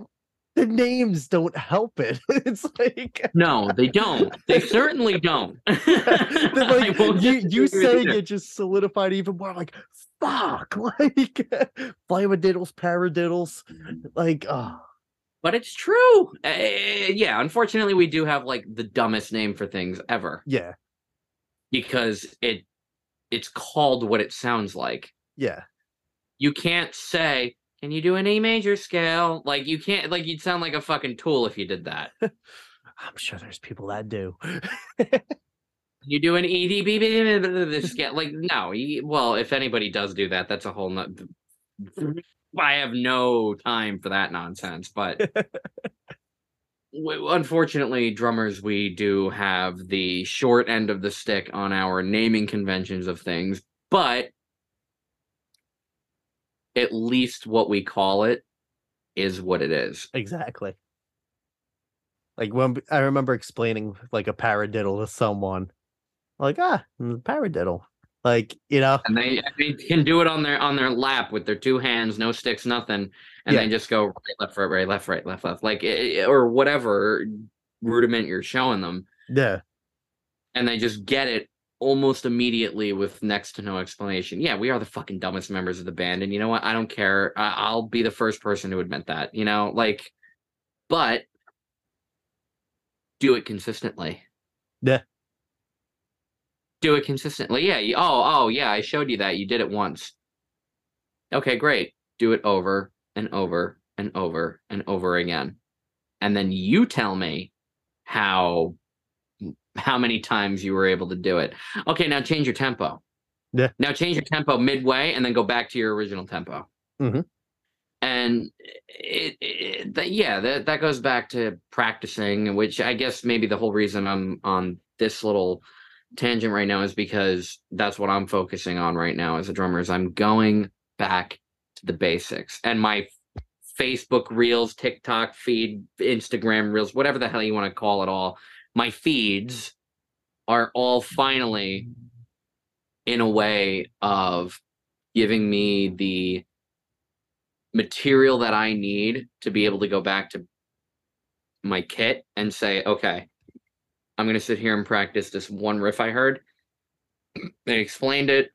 [SPEAKER 1] the names don't help it. It's like
[SPEAKER 2] no, they don't. They certainly don't.
[SPEAKER 1] like you, you saying it just solidified even more. Like fuck, like flamadiddles, paradiddles, like oh
[SPEAKER 2] but it's true. Uh, yeah, unfortunately, we do have like the dumbest name for things ever.
[SPEAKER 1] Yeah,
[SPEAKER 2] because it it's called what it sounds like.
[SPEAKER 1] Yeah,
[SPEAKER 2] you can't say, "Can you do an A major scale?" Like you can't. Like you'd sound like a fucking tool if you did that.
[SPEAKER 1] I'm sure there's people that do.
[SPEAKER 2] you do an EDB scale? Like no. Well, if anybody does do that, that's a whole. not. I have no time for that nonsense. But unfortunately, drummers, we do have the short end of the stick on our naming conventions of things. But at least what we call it is what it is.
[SPEAKER 1] Exactly. Like when I remember explaining like a paradiddle to someone, like ah, paradiddle. Like, you know,
[SPEAKER 2] and they, they can do it on their on their lap with their two hands, no sticks, nothing, and yeah. they just go right, left, right, right, left, right, left, left, like eh, eh, or whatever rudiment you're showing them.
[SPEAKER 1] Yeah,
[SPEAKER 2] and they just get it almost immediately with next to no explanation. Yeah, we are the fucking dumbest members of the band, and you know what? I don't care. I- I'll be the first person to admit that. You know, like, but do it consistently.
[SPEAKER 1] Yeah
[SPEAKER 2] do it consistently. Yeah. You, oh, oh, yeah. I showed you that. You did it once. Okay, great. Do it over and over and over and over again. And then you tell me how how many times you were able to do it. Okay, now change your tempo.
[SPEAKER 1] Yeah.
[SPEAKER 2] Now change your tempo midway and then go back to your original tempo.
[SPEAKER 1] Mm-hmm.
[SPEAKER 2] And it, it that, yeah, that that goes back to practicing, which I guess maybe the whole reason I'm on this little tangent right now is because that's what I'm focusing on right now as a drummer is I'm going back to the basics and my Facebook reels, TikTok feed, Instagram reels, whatever the hell you want to call it all, my feeds are all finally in a way of giving me the material that I need to be able to go back to my kit and say, okay, I'm going to sit here and practice this one riff I heard. They explained it.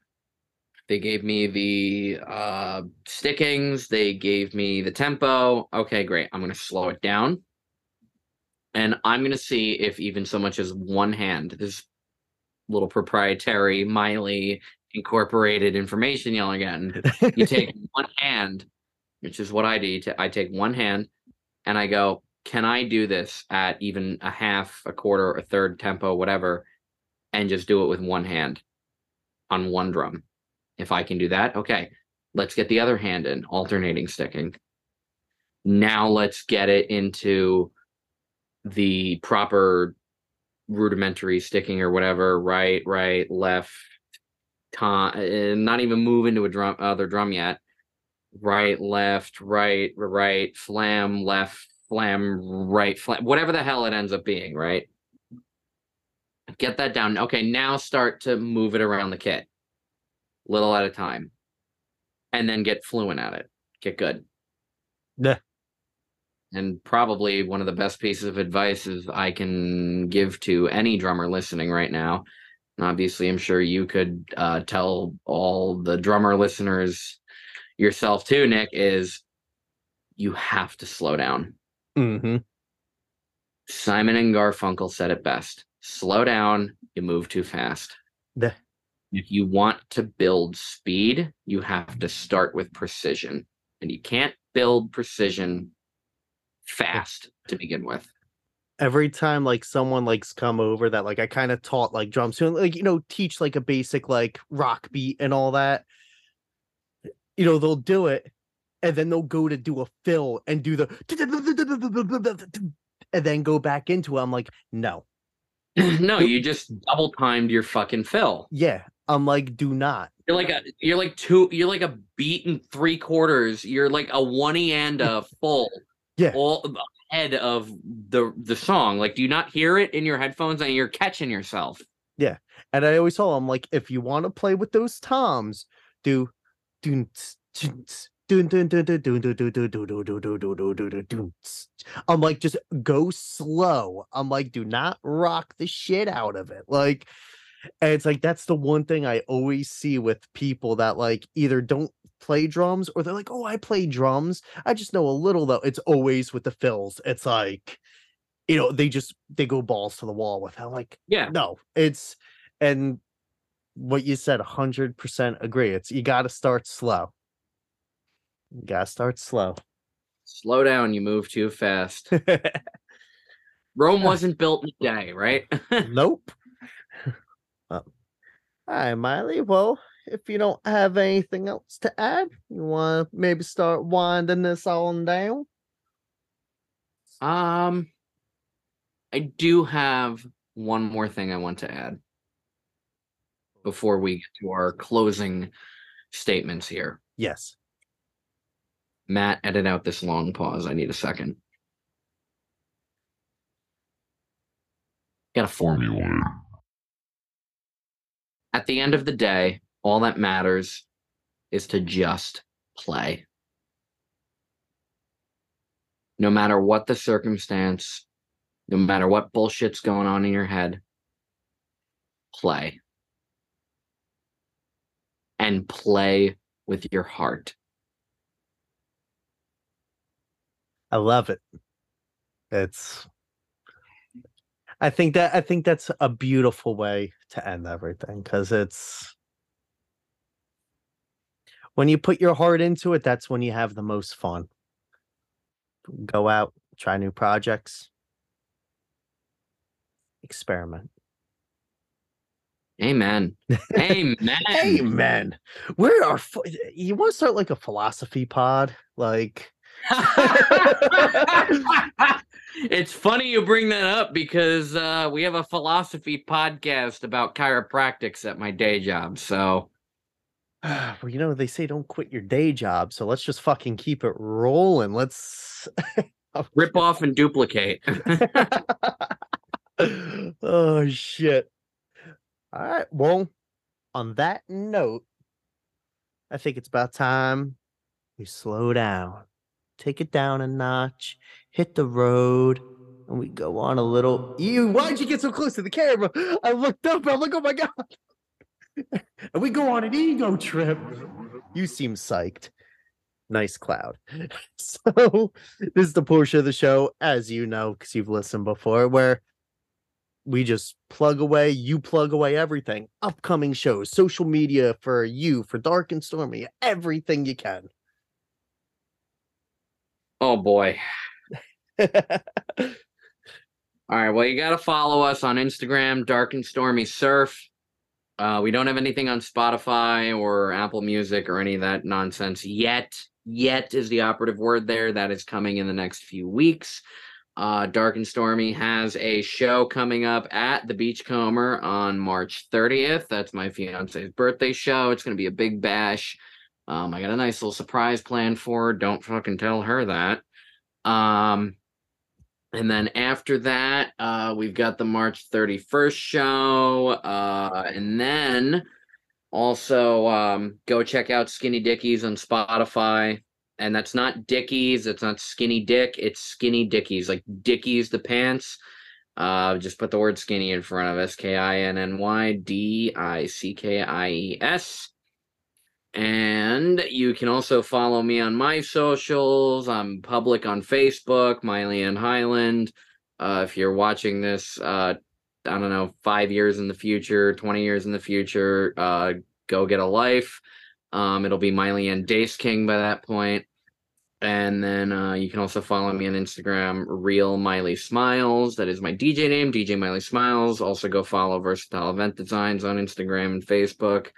[SPEAKER 2] They gave me the uh, stickings. They gave me the tempo. Okay, great. I'm going to slow it down. And I'm going to see if even so much as one hand, this little proprietary Miley incorporated information you'll get. You take one hand, which is what I do. I take one hand and I go, can I do this at even a half, a quarter, a third tempo, whatever, and just do it with one hand on one drum? If I can do that, okay, let's get the other hand in, alternating sticking. Now let's get it into the proper rudimentary sticking or whatever, right, right, left, eh, not even move into a drum, other drum yet. Right, left, right, right, flam, left, flam, right, flam, whatever the hell it ends up being, right? Get that down. Okay, now start to move it around the kit, little at a time, and then get fluent at it. Get good.
[SPEAKER 1] Yeah.
[SPEAKER 2] And probably one of the best pieces of advice is I can give to any drummer listening right now. And obviously, I'm sure you could uh, tell all the drummer listeners yourself too, Nick, is you have to slow down
[SPEAKER 1] Mm-hmm.
[SPEAKER 2] Simon and Garfunkel said it best. Slow down, you move too fast.
[SPEAKER 1] The-
[SPEAKER 2] if you want to build speed, you have to start with precision. And you can't build precision fast to begin with.
[SPEAKER 1] every time like someone likes come over that like I kind of taught like drums to like you know teach like a basic like rock beat and all that you know they'll do it and then they'll go to do a fill and do the and then go back into it I'm like no
[SPEAKER 2] no, you just double timed your fucking fill.
[SPEAKER 1] yeah I'm like do not
[SPEAKER 2] You're like a you're like two you're like a beat in three quarters. You're like a one and a full.
[SPEAKER 1] Yeah.
[SPEAKER 2] All ahead of the the song. Like, do you not hear it in your headphones and you're catching yourself? Yeah.
[SPEAKER 1] And I always tell them like if you want to play with those toms do do I'm like, just go slow. I'm like, do not rock the shit out of it. Like, and it's like that's the one thing I always see with people that like either don't play drums or they're like, oh, I play drums. I just know a little though. It's always with the fills. It's like, you know, they just they go balls to the wall with it. Like,
[SPEAKER 2] yeah,
[SPEAKER 1] no, it's and what you said, hundred percent agree. It's you got to start slow. You got to start slow.
[SPEAKER 2] Slow down, you move too fast. Rome wasn't built in a day, right?
[SPEAKER 1] nope. Um, all right, Miley. Well, if you don't have anything else to add, you want to maybe start winding this on down.
[SPEAKER 2] um I do have one more thing I want to add before we get to our closing statements here.
[SPEAKER 1] Yes.
[SPEAKER 2] Matt, edit out this long pause. I need a second. Got a formula. At the end of the day, all that matters is to just play. No matter what the circumstance, no matter what bullshit's going on in your head, play. And play with your heart.
[SPEAKER 1] I love it. It's I think that I think that's a beautiful way to end everything because it's when you put your heart into it, that's when you have the most fun. Go out, try new projects, experiment.
[SPEAKER 2] Amen. Amen.
[SPEAKER 1] Amen. Where are ph- you want to start like a philosophy pod? Like
[SPEAKER 2] it's funny you bring that up because uh, we have a philosophy podcast about chiropractics at my day job. So
[SPEAKER 1] well, you know, they say don't quit your day job, so let's just fucking keep it rolling. Let's
[SPEAKER 2] rip off and duplicate.
[SPEAKER 1] oh shit. All right. Well, on that note, I think it's about time we slow down, take it down a notch, hit the road, and we go on a little. You, why'd you get so close to the camera? I looked up. I'm like, oh my god. and we go on an ego trip. You seem psyched. Nice cloud. So this is the portion of the show, as you know, because you've listened before, where we just plug away, you plug away everything. Upcoming shows, social media for you, for Dark and Stormy, everything you can.
[SPEAKER 2] Oh boy. All right. Well, you got to follow us on Instagram, Dark and Stormy Surf. Uh, we don't have anything on Spotify or Apple Music or any of that nonsense yet. Yet is the operative word there. That is coming in the next few weeks. Uh, Dark and Stormy has a show coming up at the Beachcomber on March 30th. That's my fiance's birthday show. It's going to be a big bash. Um, I got a nice little surprise planned for her. Don't fucking tell her that. Um, and then after that, uh, we've got the March 31st show. Uh, and then also um, go check out Skinny Dickies on Spotify. And that's not Dickies, it's not Skinny Dick, it's Skinny Dickies, like Dickies the pants. Uh, just put the word skinny in front of S K I N N Y D I C K I E S. And you can also follow me on my socials. I'm public on Facebook, MileyAnne Hyland. Uh, if you're watching this, uh, I don't know, five years in the future, 20 years in the future, uh, go get a life. Um, it'll be MileyAnne Dace King by that point. And then uh, you can also follow me on Instagram, Real Miley Smiles. That is my DJ name, DJ Miley Smiles. Also go follow Versatile Event Designs on Instagram and Facebook.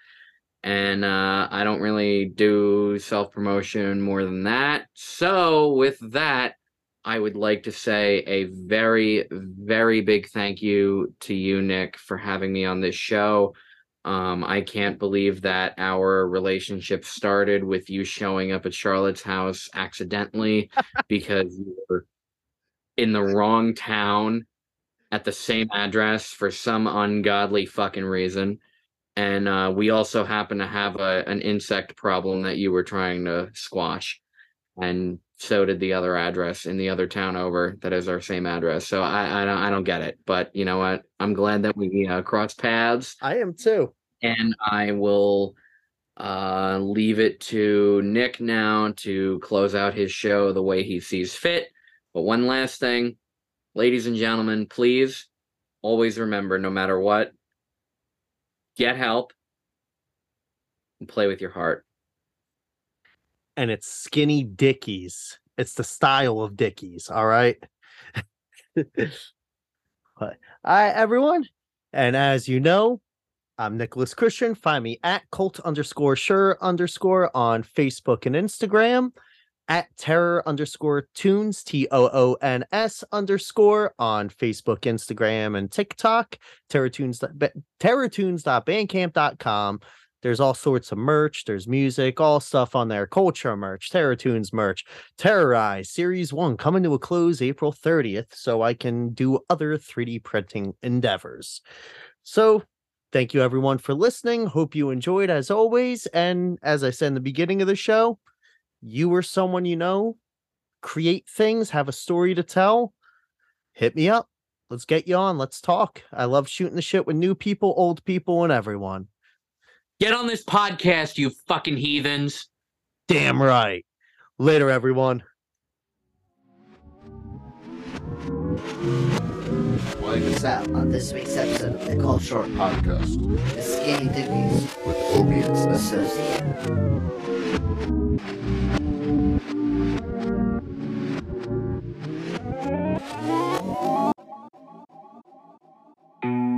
[SPEAKER 2] And uh, I don't really do self promotion more than that. So, with that, I would like to say a very, very big thank you to you, Nick, for having me on this show. Um, I can't believe that our relationship started with you showing up at Charlotte's house accidentally because you were in the wrong town at the same address for some ungodly fucking reason. And uh, we also happen to have a, an insect problem that you were trying to squash. And so did the other address in the other town over that is our same address. So I I don't I don't get it, but you know what? I'm glad that we uh, crossed paths.
[SPEAKER 1] I am too.
[SPEAKER 2] And I will uh leave it to Nick now to close out his show the way he sees fit. But one last thing, ladies and gentlemen, please always remember no matter what, get help and play with your heart
[SPEAKER 1] and it's skinny dickies. It's the style of dickies. All right. but hi everyone. And as you know, I'm Nicholas Christian. Find me at cult underscore sure underscore on Facebook and Instagram, at terror underscore tunes, T O O N S underscore on Facebook, Instagram, and TikTok, terrortunes, terrortunes.bandcamp.com. There's all sorts of merch. There's music, all stuff on there. Culture merch, Terrortunes merch, Terrorize Series 1 coming to a close April 30th so I can do other 3D printing endeavors. So thank you everyone for listening. Hope you enjoyed as always. And as I said in the beginning of the show, you or someone you know create things, have a story to tell, hit me up. Let's get you on. Let's talk. I love shooting the shit with new people, old people, and everyone.
[SPEAKER 2] Get on this podcast, you fucking heathens.
[SPEAKER 1] Damn right. Later, everyone.
[SPEAKER 3] Join us out on this week's episode of the Cult?Sure
[SPEAKER 4] Podcast.
[SPEAKER 3] The Skinny Dickies
[SPEAKER 4] with Opiates
[SPEAKER 3] Associate.
[SPEAKER 4] thank you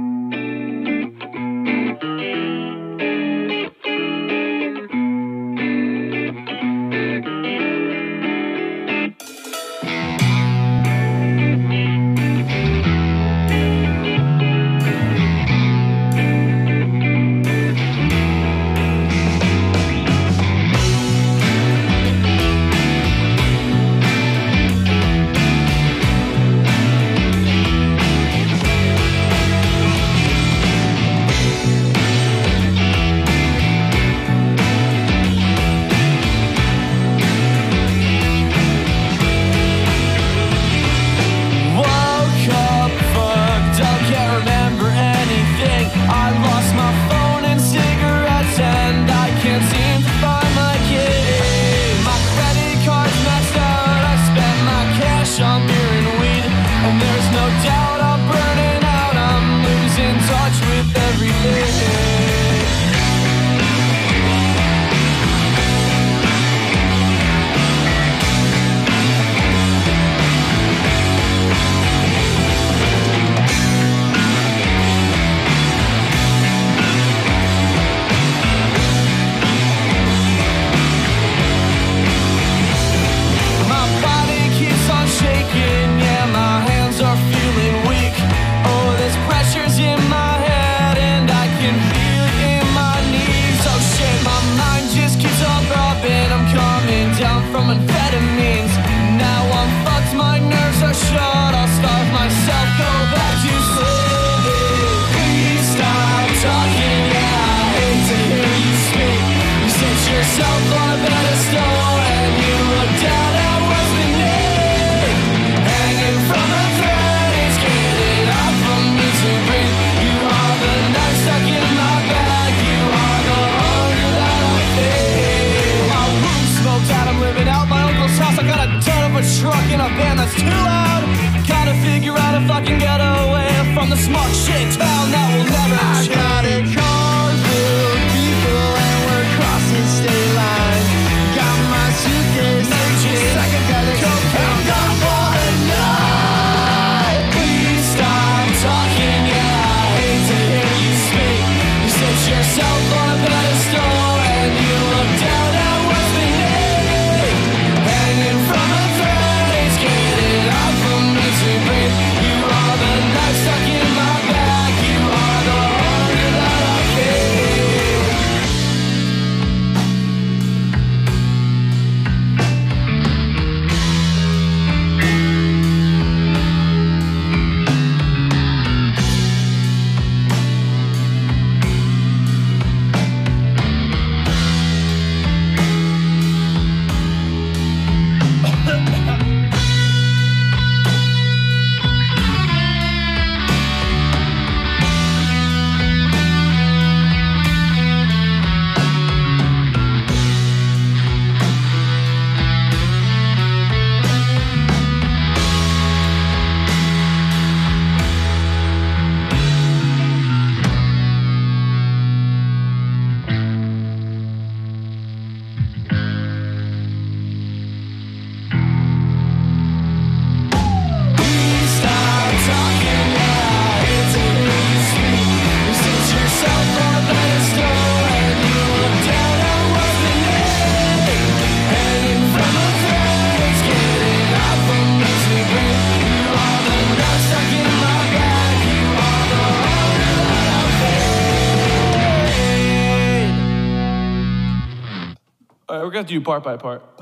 [SPEAKER 4] do part by part.